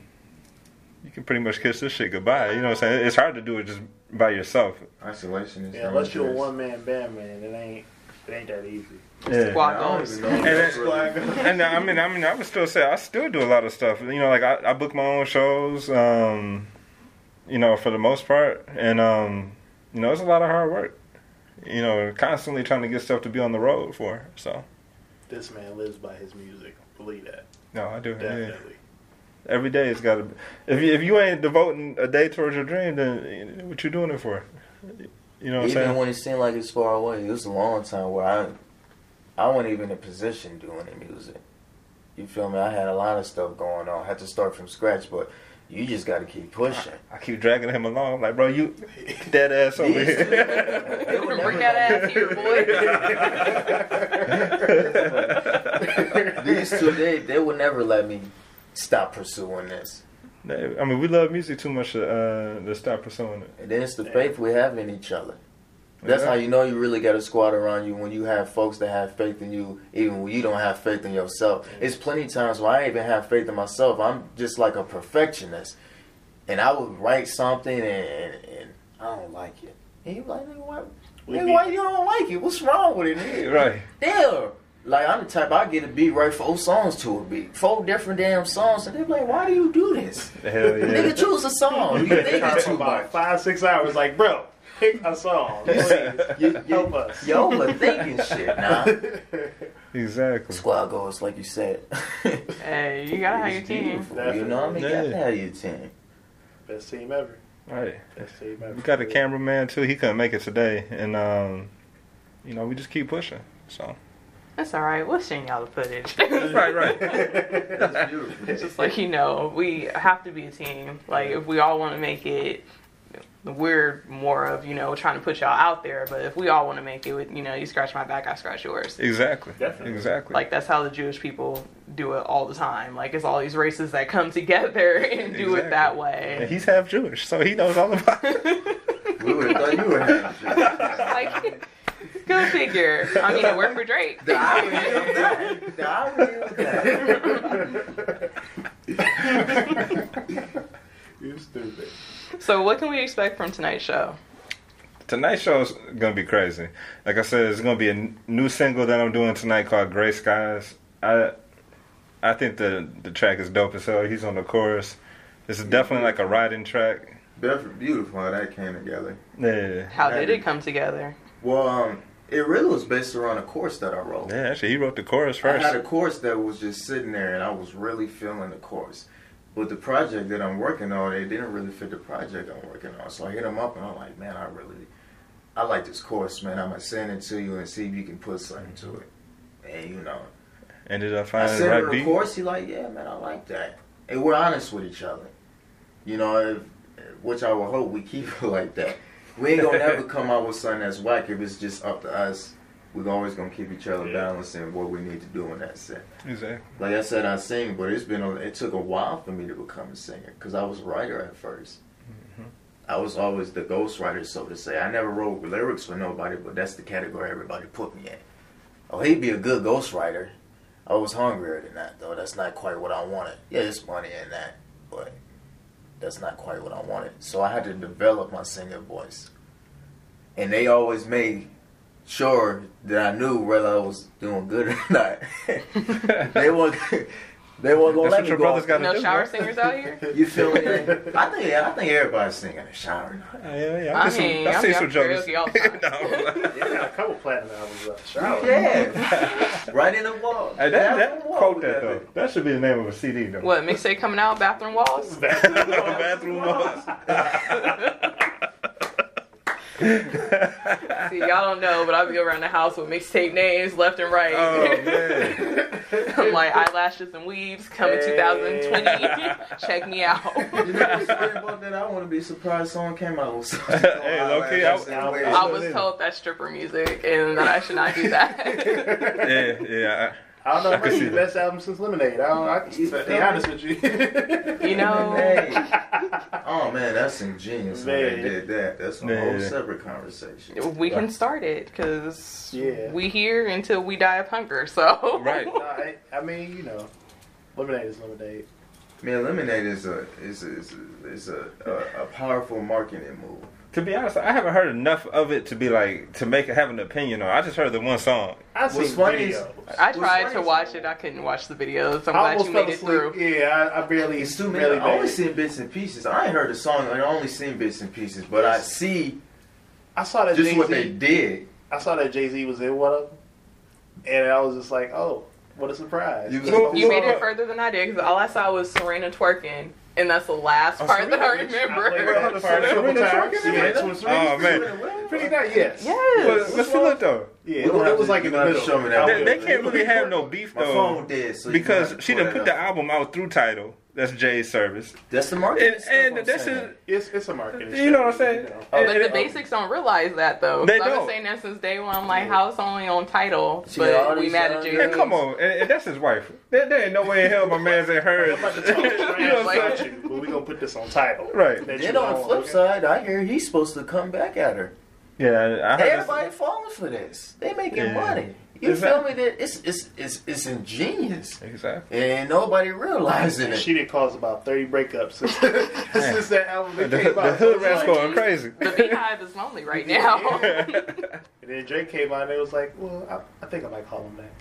you can pretty much kiss this shit goodbye. You know what I'm saying? It's hard to do it just by yourself. Isolation is Yeah, unless you're a one man band, man, it ain't it ain't that easy. Yeah. Squad I don't goals. even. And, then- and I mean, I mean, I would still say I still do a lot of stuff. You know, like I, I book my own shows. Um, you know, for the most part, and um, you know, it's a lot of hard work. You know, constantly trying to get stuff to be on the road for. So, This man lives by his music. Believe that. no, I do. Yeah. Definitely. Every day it's got to. If you, if you ain't devoting a day towards your dream, then what you doing it for? You know what I'm Even saying? when it seemed like it's far away, it was a long time where I, I wasn't even in a position doing the music. You feel me? I had a lot of stuff going on. I had to start from scratch, but you just got to keep pushing. I keep dragging him along. I'm like, bro, you dead ass over here. they would Bring never that let ass here, boy. These two, they, they would never let me stop pursuing this. I mean, we love music too much to, uh, to stop pursuing it. And then it's the faith we have in each other. That's how you know you really got a squad around you when you have folks that have faith in you, even when you don't have faith in yourself. It's plenty of times where I ain't even have faith in myself. I'm just like a perfectionist. And I would write something and, and, and I don't like it. And you like, nigga, why, nigga, why you don't like it? What's wrong with it, nigga? Right. Damn. Like, I'm the type, I get a beat, write four songs to a beat. Four different damn songs. And they're like, why do you do this? Hell yeah. Nigga, choose a song. You think it's too much. five, six hours. Like, bro, pick a song. Please. You, you, Help us. Yo, thinking shit now. Exactly. Squad goals, like you said. Hey, you gotta have your team. beautiful, You know what I mean? You got to have your team. Best team ever. Right. Best team ever. We got a cameraman too. He couldn't make it today, and um, you know, we just keep pushing. So. That's all right. We'll send y'all the footage. Right. Right. That's beautiful. It's just like you know, we have to be a team. Like if we all want to make it, we're more of you know trying to put y'all out there. But if we all want to make it, with you know, you scratch my back, I scratch yours. Exactly. Definitely. Exactly. Like that's how the Jewish people do it all the time. Like it's all these races that come together and do it that and way. he's half Jewish, so he knows all about it. We would have thought you were happy. like, go figure. I mean, it worked for Drake. The irony of that. The irony of that. You stupid. So, what can we expect from tonight's show? Tonight's show is gonna be crazy. Like I said, it's gonna be a n- new single that I'm doing tonight called "Gray Skies." I I think the the track is dope as hell. He's on the chorus. This is definitely like a riding track. Beautiful, beautiful how that came together. Yeah, How did it come together? Well, um, it really was based around a chorus that I wrote. yeah. Actually, he wrote the chorus first. I had a chorus that was just sitting there, and I was really feeling the course. But the project that I'm working on, it didn't really fit the project I'm working on. So I hit him up, and I'm like, man, I really, I like this course, man. I'm gonna send it to you and see if you can put something to it. And you know, Ended up I finding the sent right him beat. the course. He like, yeah, man, I like that. And we're honest with each other. You know, if, which I would hope we keep it like that. We ain't gonna ever come out with something that's whack if it's just up to us. We're always gonna keep each other Yeah. balanced in what we need to do in that set. Exactly. Like I said, I sing, but it's been a, it took a while for me to become a singer because I was a writer at 1st mm-hmm. I was always the ghostwriter, so to say. I never wrote lyrics for nobody, but that's the category everybody put me in. Oh, he'd be a good ghostwriter. I was hungrier than that, though. That's not quite what I wanted. Yeah, there's money in that, but that's not quite what I wanted. So I had to develop my singing voice, and they always made sure that I knew whether I was doing good or not. they weren't. They weren't gonna That's let what me your go. brothers off- got No do. shower right? singers out here? You feel me? I think I think everybody's singing in the shower. now. Uh, yeah, yeah. I I, see mean, some, I I'm see some for jokers. karaoke all the time. No. Yeah, a couple platinum albums up. Shower. Yeah, right in the wall. Hey, that, Bathroom that, wall quote that though. That should be the name of a CD though. What, mixtape coming out, bathroom walls? Bathroom walls. See, y'all don't know, but I'll be around the house with mixtape names left and right. Oh man. I'm like eyelashes and weaves coming Hey. 2020. Check me out. You know what's weird about that? I want to be surprised someone came out with something. Hey, low-key, I- I, I was told that's stripper music and that I should not do that. Yeah, yeah. I don't know. I It can see the best album since Lemonade. I don't. I can You be honest with you. You know, Hey. Oh man, that's ingenious when they Man. did that. That's a Yeah. whole separate conversation. we can start it because Yeah. we here until we die of hunger. So Right. No, I, I mean, you know, Lemonade is Lemonade. Man, Lemonade is a is a, is a, is a, a, a powerful marketing move. To be honest, I haven't heard enough of it to be like to make have an opinion on. I just heard the one song. I've What's seen funny is- videos. I tried to watch it. I couldn't watch the videos. I'm I glad almost you fell made it asleep. through. Yeah, I, I barely. It's too many. barely I only made seen bits and pieces. I ain't heard the song. I only seen bits and pieces, but I see I saw that just Jay what they Z. did. I saw that Jay Z was in one of them, and I was just like, oh, what a surprise! You was- Well, You made it further than I did because all I saw was Serena twerking, and that's the last Oh, part that I Serena, remember. that part a couple times. Twerking? Yeah, it's when Serena- Oh man. Pretty nice, yes. Yes. But, but see, look though, Yeah, We'll it, was like in you'll the middle. show me that. they, they can't really have no beef My though phone dead, so because she have to done put the album out through Tidal. That's Jay's service, That's the market. and, stuff I'm and that's saying. a, It's it's a marketing. You know what I'm saying? you know. Oh, But and- the um, basics don't realize that though. They 'Cause I've been saying that since day one. I'm like, how it's only on Tidal, See, all but we these mad at guys- Jay come on, and, and that's his wife. There, there ain't no way in hell my man's ain't heard. I'm about to talk you trash know what I'm about saying? you, but we gonna put this on Tidal. Right. That Then on the flip side, I hear he's supposed to come back at her. Yeah, I heard. Everybody falling for this. They making Yeah. money. You Exactly. feel me? That it's it's it's it's ingenious, Exactly. and nobody realizing it. She did cause about 30 breakups since, since that album The, that came the out. hood So rat's it's going crazy. The BeyHive is lonely right now. And then Drake came out and it was like, well, I, I think I might call him that.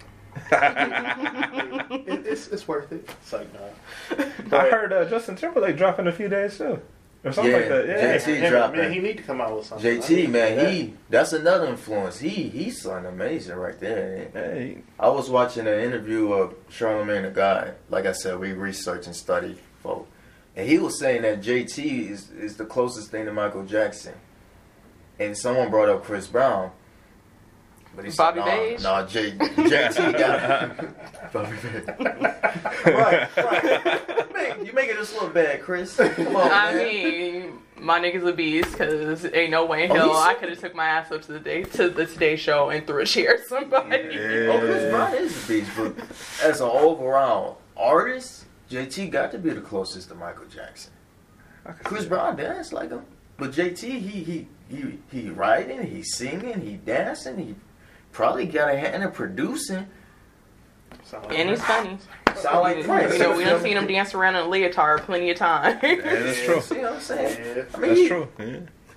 It, it's, it's worth it. It's like, nah. I heard uh, Justin Timberlake dropping a few days too, or something Yeah, like that. Yeah, JT Him, dropping. Man, he need to come out with something. JT man, that. he that's another influence. He he's something amazing right there. Hey, I was watching an interview of Charlamagne tha God. Like I said, we research and study folk. And he was saying that JT is, is the closest thing to Michael Jackson. And someone brought up Chris Brown. But he Bobby said, Beige? no, no, J, JT got Bobby Beige. right, right. Man, you making us look bad, Chris. Come on, I man. mean, my niggas a beast because ain't no way in Oh, hell he's- I could have took my ass up to the day to the Today Show and threw a chair at somebody. Oh, Chris Brown is a beast, but as an overall artist, JT got to be the closest to Michael Jackson. Chris Brown danced like him, but JT he he he he writing, he's singing, he dancing, he probably got a hand in producing. Sound like And he's funny. Sound like Prince. You know, we done seen him dance around in a leotard plenty of times. Yeah, that's true. See what I'm saying? Yeah. I mean, That's he- true. Yeah.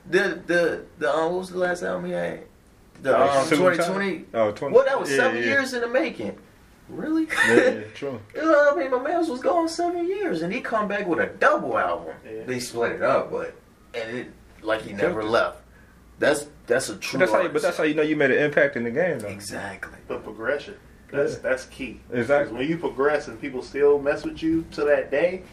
The the the um, what was the last album he had? The um, 2020. Tie? Oh, 20. Well, that was yeah, seven yeah. years in the making. Really? Yeah, yeah, true. You know I mean? My man was gone seven years, and he come back with a double album. Yeah. They split it up, but and it like he never it. left. That's that's a But true. that's how. You, but that's how you know you made an impact in the game, though. exactly. But progression. That's Yeah. that's key. Exactly. When you progress and people still mess with you to that day,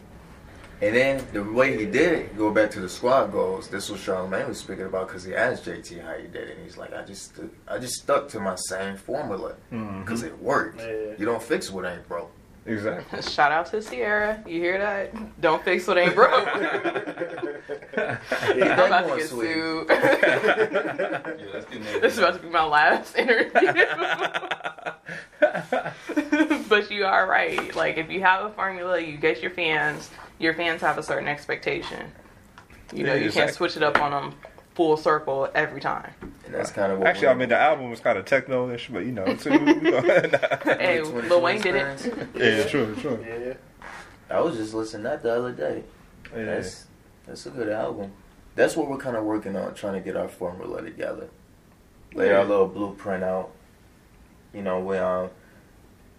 And then the way he did it, go back to the squad goals. This was Charlamagne was speaking about because he asked JT how he did it, and he's like, I just stu- I just stuck to my same formula mm-hmm. because it worked. Yeah. You don't fix what ain't broke. Exactly. Shout out to Sierra. You hear that? Don't fix what ain't broke. I'm about to get sweet. sued. Yeah, this is about to be my last interview. but you are right. Like if you have a formula, you get your fans. Your fans have a certain expectation. You know, Yeah, you exactly. can't switch it up on them full circle every time. And that's kind of what Actually, I mean, the album was kind of techno-ish, but you know, too. we Hey, Lil Wayne did experience. it. yeah, true, true. yeah. I was just listening to that the other day. Yeah. That's that's a good album. That's what we're kind of working on, trying to get our formula together. Lay our little blueprint out. You know, we um,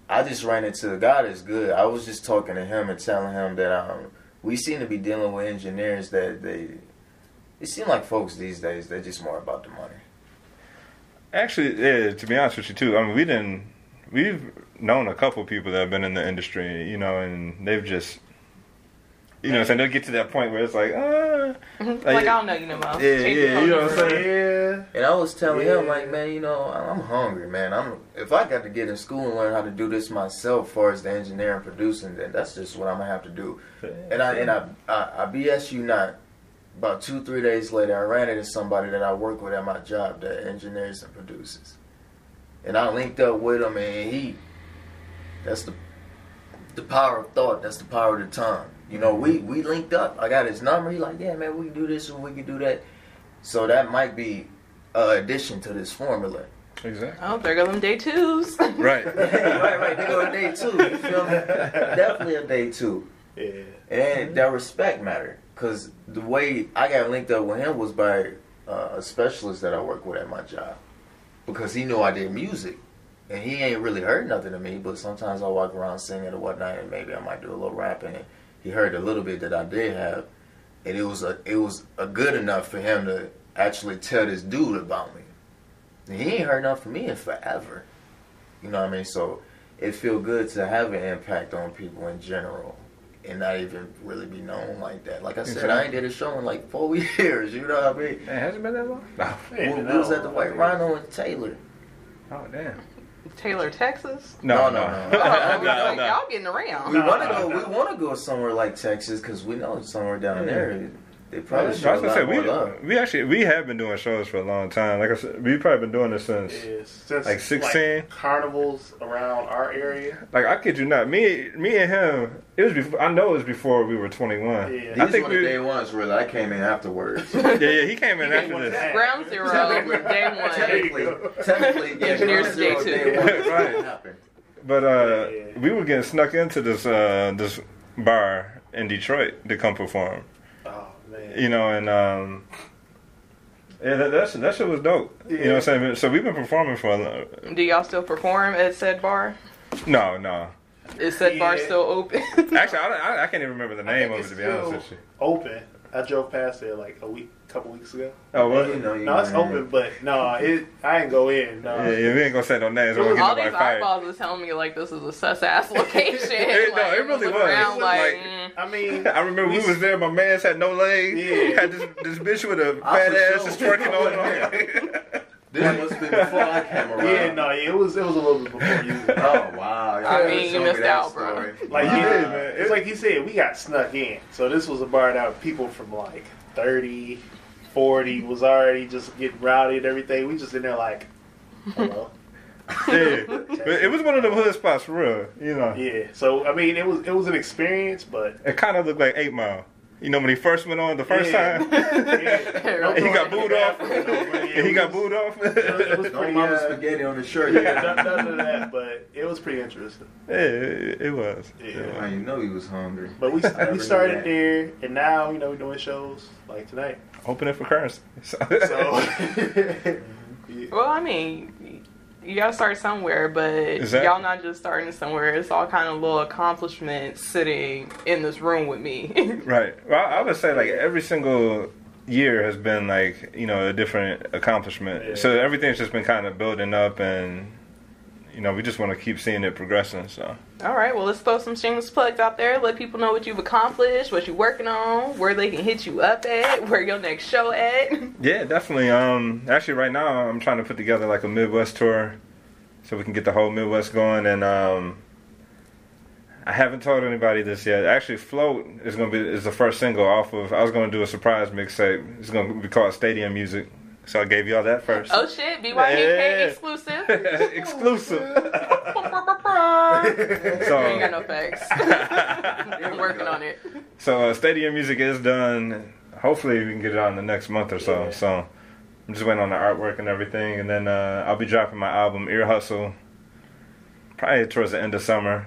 I just ran into God is good. I was just talking to him and telling him that um, we seem to be dealing with engineers that they. It seem like folks these days they're just more about the money. Actually, yeah. To be honest with you, too. I mean, we didn't. We've known a couple people that have been in the industry, you know, and they've just, you know, so they'll get to that point where it's like, ah, like, I don't know you no more. Yeah, Change yeah, you know what I'm number. saying? Yeah. And I was telling him like, man, you know, I'm hungry, man. I'm if I got to get in school and learn how to do this myself, as far as the engineering producing, then that's just what I'm gonna have to do. And I and I I, I BS you not. About two three days later, I ran into somebody that I work with at my job that engineers and produces, and I linked up with him, and he. That's the the power of thought. That's the power of the tongue. You know, we we linked up. I got his number. He like, yeah, man, we can do this or we can do that. So that might be an addition to this formula. exactly. Oh, there go them day twos. Right. right, right. They go a day two. You feel me? Definitely a day two. Yeah. And that respect matter. Because the way I got linked up with him was by uh, a specialist that I work with at my job. Because he knew I did music. And he ain't really heard nothing of me, but sometimes I walk around singing or whatnot, and maybe I might do a little rapping. And he heard a little bit that I did have, and it was a it was a good enough for him to actually tell this dude about me. And he ain't heard nothing from me in forever. You know what I mean? So it feel good to have an impact on people in general and not even really be known like that. Like I said, I ain't did a show in like four years. You know what I mean? Man, has it been that long? No. We, we was at the White I Rhino in Taylor. Oh damn. Taylor, Texas. No, No, no, no, no. no. Oh, no, like, no. Y'all getting around. We want to go. We want to go somewhere like Texas because we know somewhere down Yeah. there they I probably was show a gonna say more love. we we actually we have been doing shows for a long time. Like I said, we've probably been doing this since. Yeah, since Like 16? carnivals around our area. Like I kid you not, me me and him. It was before. I know it was before we were twenty one. Yeah. These I think were the we. day ones really. I came in afterwards. Yeah, yeah. He came in He after came this. with Ground zero, day one. technically, technically, yeah, Engineers zero day two. day one Right. But uh, Yeah. we were getting snuck into this uh this bar in Detroit to come perform. Man. You know, and um. Yeah, that, that, shit- that shit was dope. You know what I'm saying? So we've been performing for a lo- Do y'all still perform at said bar? No, no. Is said bar still open? Actually, I, I, I can't even remember the name of it, to be honest still with you. Open. I drove past there like a week, couple weeks ago. Oh, was You it? know, you No, it's know, open, but no, it. I ain't go in. No. Yeah, yeah, we ain't gonna say no names. We won't All these eyeballs was telling me like this is a sus ass location. It- no, it really was. Around, It was like, like- mm. I mean, I remember we was there. My man's had no legs. Yeah. Had this, this bitch with a fat ass sure just twerking was on there. This must have been before I came around. yeah, no, yeah, it was. It was a little bit before you. Oh wow! I Y'all mean, you told me missed that out, bro. story. Like Wow. he did, did, man. It's like he said, we got snuck in. So this was a bar that people from like 30, 40 was already just getting rowdy and everything. We just in there like, hello. Yeah, it was one of the hood spots for real. You know, yeah. So I mean, it was it was an experience, but it kind of looked like Eight Mile. You know when he first went on the first Yeah. time, yeah, he got booed off. back, no, but yeah, he we got booed off. It was No pretty. Uh, spaghetti on the shirt. yeah, none, none of that, but it was pretty interesting. yeah, it, it was. Yeah. How you know he was hungry? But we we started there, and now you know we're doing shows like tonight. Open it for Curren$y. So, So, yeah. Well, I mean, you gotta start somewhere, but Exactly. y'all not just starting somewhere. It's all kind of little accomplishments sitting in this room with me. right. Well, I would say like every single year has been like you know a different accomplishment. Yeah. So everything's just been kind of building up, and you know we just want to keep seeing it progressing. So. All right, well, let's throw some shameless plugs out there. Let people know what you've accomplished, what you're working on, where they can hit you up at, where your next show at. Yeah, definitely. Um, actually, right now I'm trying to put together like a Midwest tour, so we can get the whole Midwest going. And um, I haven't told anybody this yet. Actually, "Float" is gonna be is the first single off of. I was gonna do a surprise mixtape. It's gonna be called Stadium Music. So I gave y'all that first. Oh shit, BYNK Yeah. exclusive. Exclusive. you ain't got no facts. I'm working on it. So uh, Stadium Music is done. Hopefully we can get it out in the next month or so. Yeah. So I'm just waiting on the artwork and everything, and then uh, I'll be dropping my album Ear Hustle probably towards the end of summer.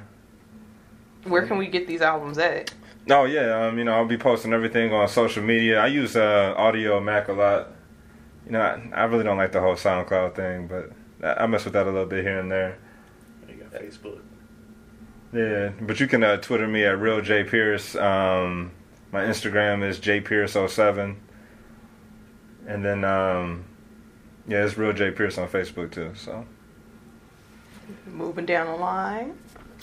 Where can we get these albums at? Oh yeah, um, you know I'll be posting everything on social media. I use uh, Audiomack a lot. You know I, I really don't like the whole SoundCloud thing, but I, I mess with that a little bit here and there. You got Facebook. Yeah, but you can uh, Twitter me at real J Pierce. Um, my Instagram is jpierce07, and then um, yeah, it's real J Pierce on Facebook too. So Moving down the line.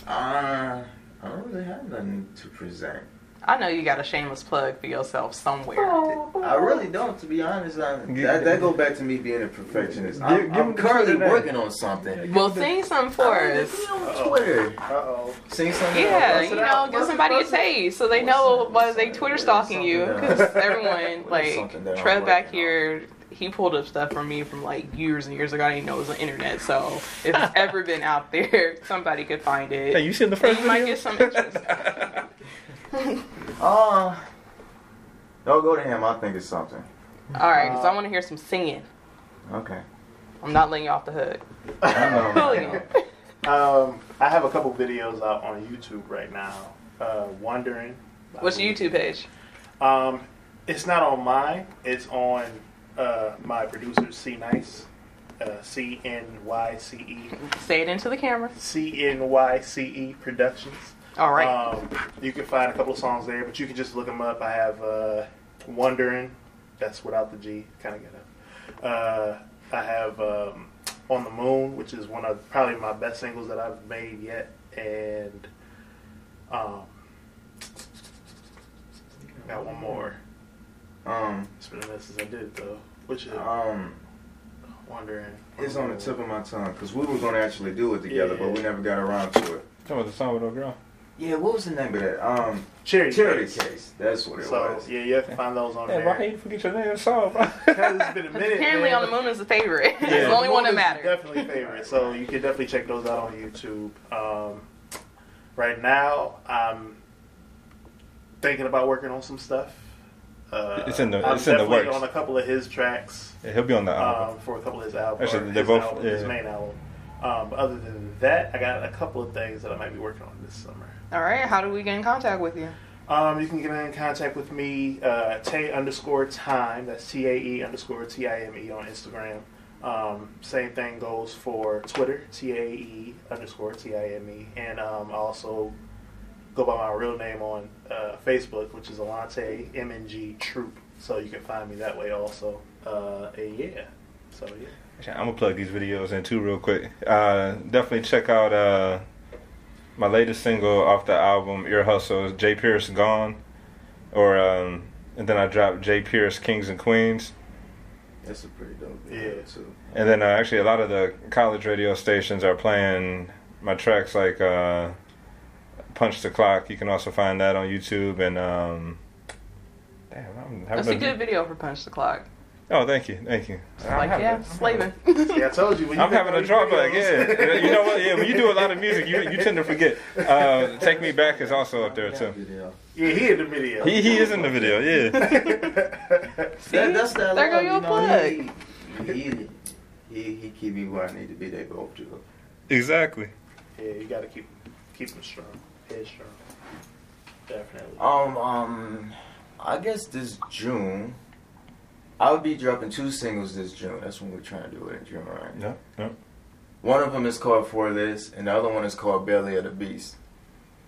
Uh, I don't really have nothing to present. I know you got a shameless plug for yourself somewhere. I really don't, to be honest. I, that that go back to me being a perfectionist. I'm, I'm him the currently working on something. Well, sing something for us. don't on Twitter. Uh oh. Sing something. Yeah, you it know, give somebody a bust taste so they know something- why they Twitter stalking you. Because everyone, like, something that I'm Trev back here, he pulled up stuff from me from like years and years ago. I didn't know it was on the internet. So if it's ever been out there, somebody could find it. hey, you seen the And first you might get some interest. Uh, don't go to him. I think it's something. All right, because I want to hear some singing. Okay. I'm not letting you off the hook. I know. Hooligan. Um, I have a couple videos out on YouTube right now. Uh, Wondering. What's your YouTube page? Um, it's not on mine. It's on uh, my producer C Nice. Uh, C N Y C E Say it into the camera. C N Y C E Productions. All right. Um, you can find a couple of songs there, but you can just look them up. I have uh, Wondering, that's without the G, kind of get up. Uh, I have um, On the Moon, which is one of probably my best singles that I've made yet, and um, got one more. Um, It's been a minute since I did it though. Which is um, Wondering. it's on the tip of my tongue because we were gonna actually do it together, Yeah. but we never got around to it. Talking about the song with old girl. Yeah, what was the name of that? Um, Charity, Charity Case. Case. That's what it So was. yeah, you have to find those on Hey, there. why can't you forget your name of the song, it's been a minute. Apparently, man. on the moon is the favorite. it's Yeah. the only one that matters. Definitely favorite. So you can definitely check those out on YouTube. Um, right now, I'm thinking about working on some stuff. Uh, It's in the- I'm it's in the works. on a couple of his tracks Yeah, he'll be on the album. um, for a couple of his albums. Actually, they're his both- album, his main album. Um, but other than that, I got a couple of things that I might be working on this summer. All right. How do we get in contact with you? Um, you can get in contact with me, uh, Tae underscore time. That's T A E underscore T I M E on Instagram. Um, same thing goes for Twitter, T A E underscore T I M E. And um, I also go by my real name on uh, Facebook, which is Alante MNG Troop. So you can find me that way also. Uh, and yeah. So yeah. Actually, I'm gonna plug these videos in too real quick. Uh, definitely check out uh, my latest single off the album Ear Hustle is J Pierce Gone, or um, and then I dropped J Pierce Kings and Queens, That's a pretty dope video Yeah. too. and then uh, actually a lot of the college radio stations are playing my tracks like uh, Punch the Clock. You can also find that on YouTube and um, Damn, I'm That's having a good video for Punch the Clock. Oh, thank you, thank you. I'm Like, having yeah, a- slaving. Yeah, I told you. When you I'm having a drawback. Yeah, you know what? Yeah, when you do a lot of music, you you tend to forget. Uh, Take me back is also up there too. Yeah, he in the video. He he is in the video. Yeah. See? That, that's that there go your you know, plug. He, he, he, he keep me where I need to be. They both do. Exactly. Yeah, you got to keep keep him strong, head strong. Definitely. Um, um, I guess this June, I'll be dropping two singles this June. That's when we're trying to do it in June, right? No, no. One of them is called For This, and the other one is called Belly of the Beast.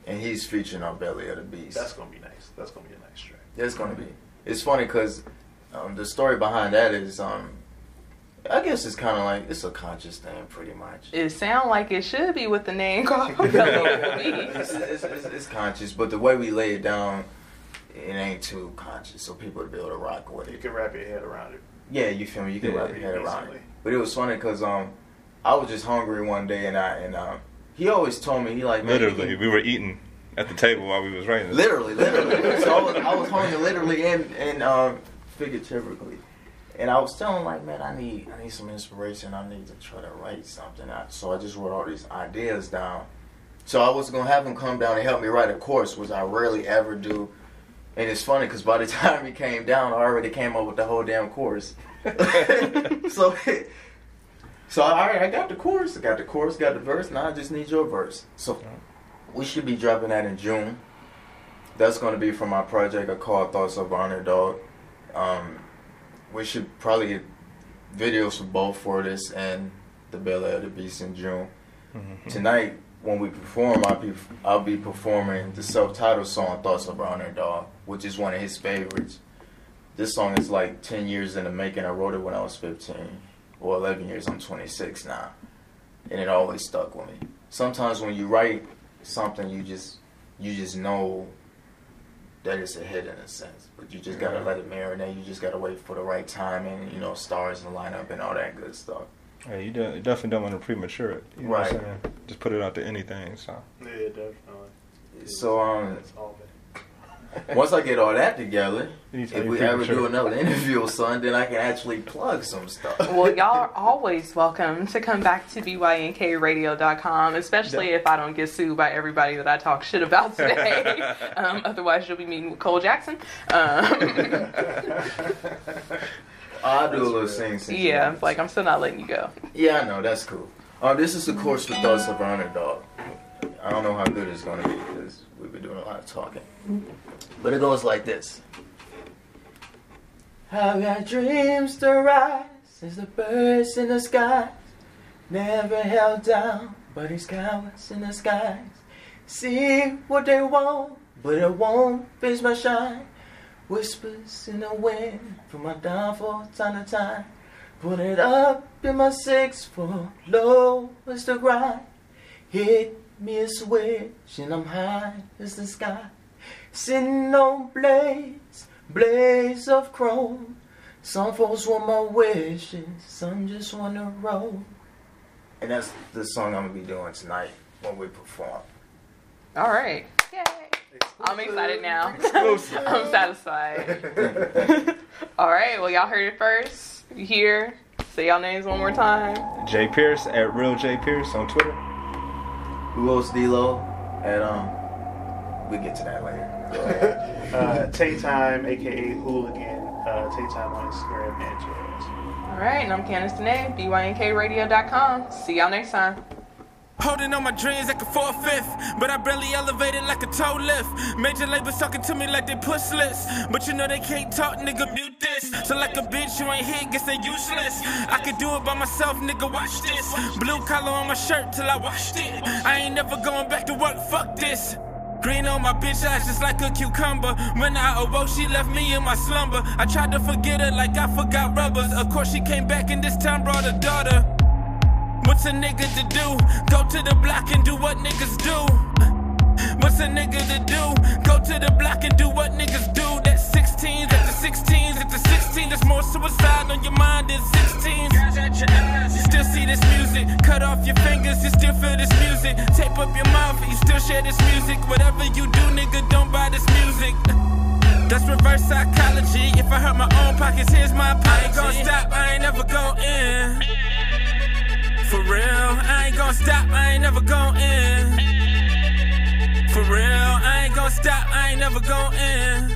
And he's featuring on Belly of the Beast. That's gonna be nice. That's gonna be a nice track. It's gonna be. It's funny because um, the story behind that is, um, I guess it's kind of like it's a conscious thing, pretty much. It sounds like it should be with the name called Belly of the it's, it's, it's, it's conscious, but the way we lay it down, it ain't too conscious, so people to be able to rock with it. You can wrap your head around it. Yeah, you feel me? You can Yeah, wrap your head around it. But it was funny because um, I was just hungry one day, and I and um, he always told me he like Literally, can- we were eating at the table while we was writing. this. Literally, literally. so I was, I was hungry literally and, and um, figuratively. And I was telling him, like, man, I need I need some inspiration. I need to try to write something. I, so I just wrote all these ideas down. So I was going to have him come down and help me write a course, which I rarely ever do. And it's funny because by the time he came down, I already came up with the whole damn course. so, so all right, I got the chorus, I got the chorus, got the verse. Now I just need your verse. So we should be dropping that in June. That's going to be from my project I call Thoughts of Underdog. Um, we should probably get videos for both for this and the Belly of the Beast in June. Tonight, when we perform, I'll be I'll be performing the self-titled song "Thoughts of an Underdog," which is one of his favorites. This song is like ten years in the making. I wrote it when I was fifteen, or eleven years. I'm 26 now, and it always stuck with me. Sometimes when you write something, you just you just know that it's a hit in a sense, but you just gotta let it marinate. You just gotta wait for the right timing, you know, stars and lineup and all that good stuff. Yeah, you, de- you definitely don't want to premature it. You know what I'm Right. saying? Just put it out to anything. So Yeah, definitely. So um, It's all once I get all that together, if we ever do another interview or something, then I can actually plug some stuff. Well, y'all are always welcome to come back to bynkradio.com, especially if I don't get sued by everybody that I talk shit about today. um, otherwise, you'll be meeting with Cole Jackson. Um, I'll do a little sing. since you yeah, like I'm still not letting you go. Yeah, I know that's cool. Uh, this is of course for thoughts of an underdog. I don't know how good it's gonna be because we've been doing a lot of talking, but it goes like this. I've got dreams to rise as the birds in the skies, never held down by these cowards in the skies. See what they want, but it won't face my shine. Whispers in the wind from my downfall time to time. Put it up in my six foot low as the grind. Hit me a switch and I'm high as the sky. Sitting on blades, blades of chrome. Some folks want my wishes, some just want to roll. And that's the song I'm gonna be doing tonight when we perform. All right. Yay. I'm excited now. I'm satisfied. All right. Well, y'all heard it first. You here? Say y'all names one more time. J Pierce at real J Pierce on Twitter. Who else, D'lo? And um, we get to that later. Go. Uh, Tae Time, aka Hooligan. Uh, Tae Time on Instagram and Twitter. All right. And I'm Candace DeNea, bynkradio.com. See y'all next time. Holding on my dreams like a four fifth, but I barely elevated like a toe lift. Major labels talking to me like they pussless, but you know they can't talk, nigga. Mute this. So like a bitch, you ain't here, guess they useless. I could do it by myself, nigga. Watch this. Blue collar on my shirt till I washed it. I ain't never going back to work. Fuck this. Green on my bitch eyes just like a cucumber. When I awoke, she left me in my slumber. I tried to forget her like I forgot rubbers. Of course, she came back and this time brought a daughter. What's a nigga to do? Go to the block and do what niggas do. What's a nigga to do? Go to the block and do what niggas do. That's 16s at the 16s at the 16. There's more suicide on your mind than 16s. You still see this music. Cut off your fingers, you still feel this music. Tape up your mouth, you still share this music. Whatever you do, nigga, don't buy this music. That's reverse psychology. If I hurt my own pockets, here's my apology. I ain't gonna stop, I ain't never going in. For real, I ain't gonna stop, I ain't never going in. For real, I ain't gonna stop, I ain't never going in.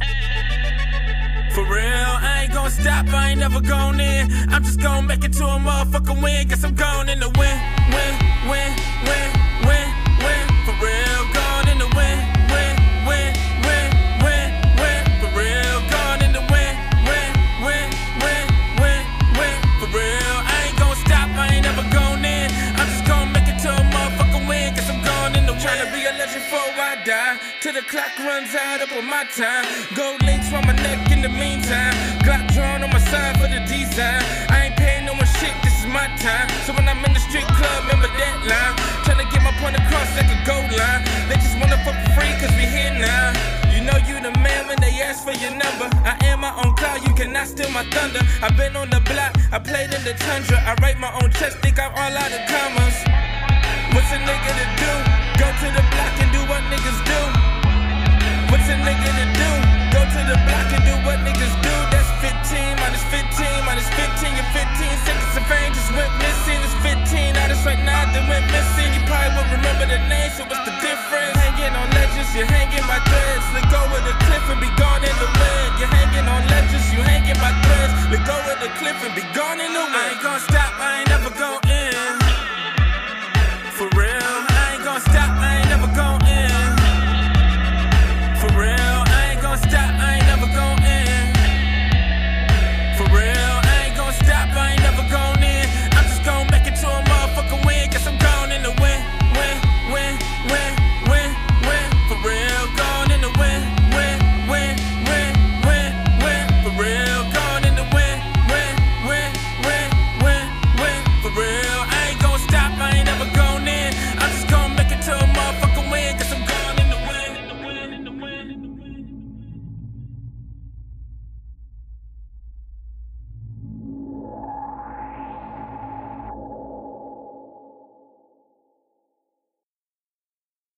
For real, I ain't gonna stop, I ain't never going in. I'm just gonna make it to a motherfucking win. Guess I'm going my time. Gold links on my neck in the meantime. Glock drawn on my side for the design. I ain't paying no one shit, this is my time. So when I'm in the street club, remember that line. Tryna get my point across like a gold line. They just wanna fuck for free cause we here now. You know you the man when they ask for your number. I am my own cloud, you cannot steal my thunder. I've been on the block, I played in the tundra. I write my own checks, think I'm all out of commas. What's a nigga to do? Go to the block and do what niggas do? What's a nigga to do? Go to the block and do what niggas do. That's 15 minus 15 minus 15. and 15 seconds of fame just went missing. It's 15 artists right now that went missing. You probably won't remember the name, so what's the difference? Hanging on legends, you're hanging my threads. Let go of the cliff and be gone in the wind. You're hanging on legends, you hanging my threads. Let go of the cliff and be gone in the wind. I ain't gonna stop, I ain't never gonna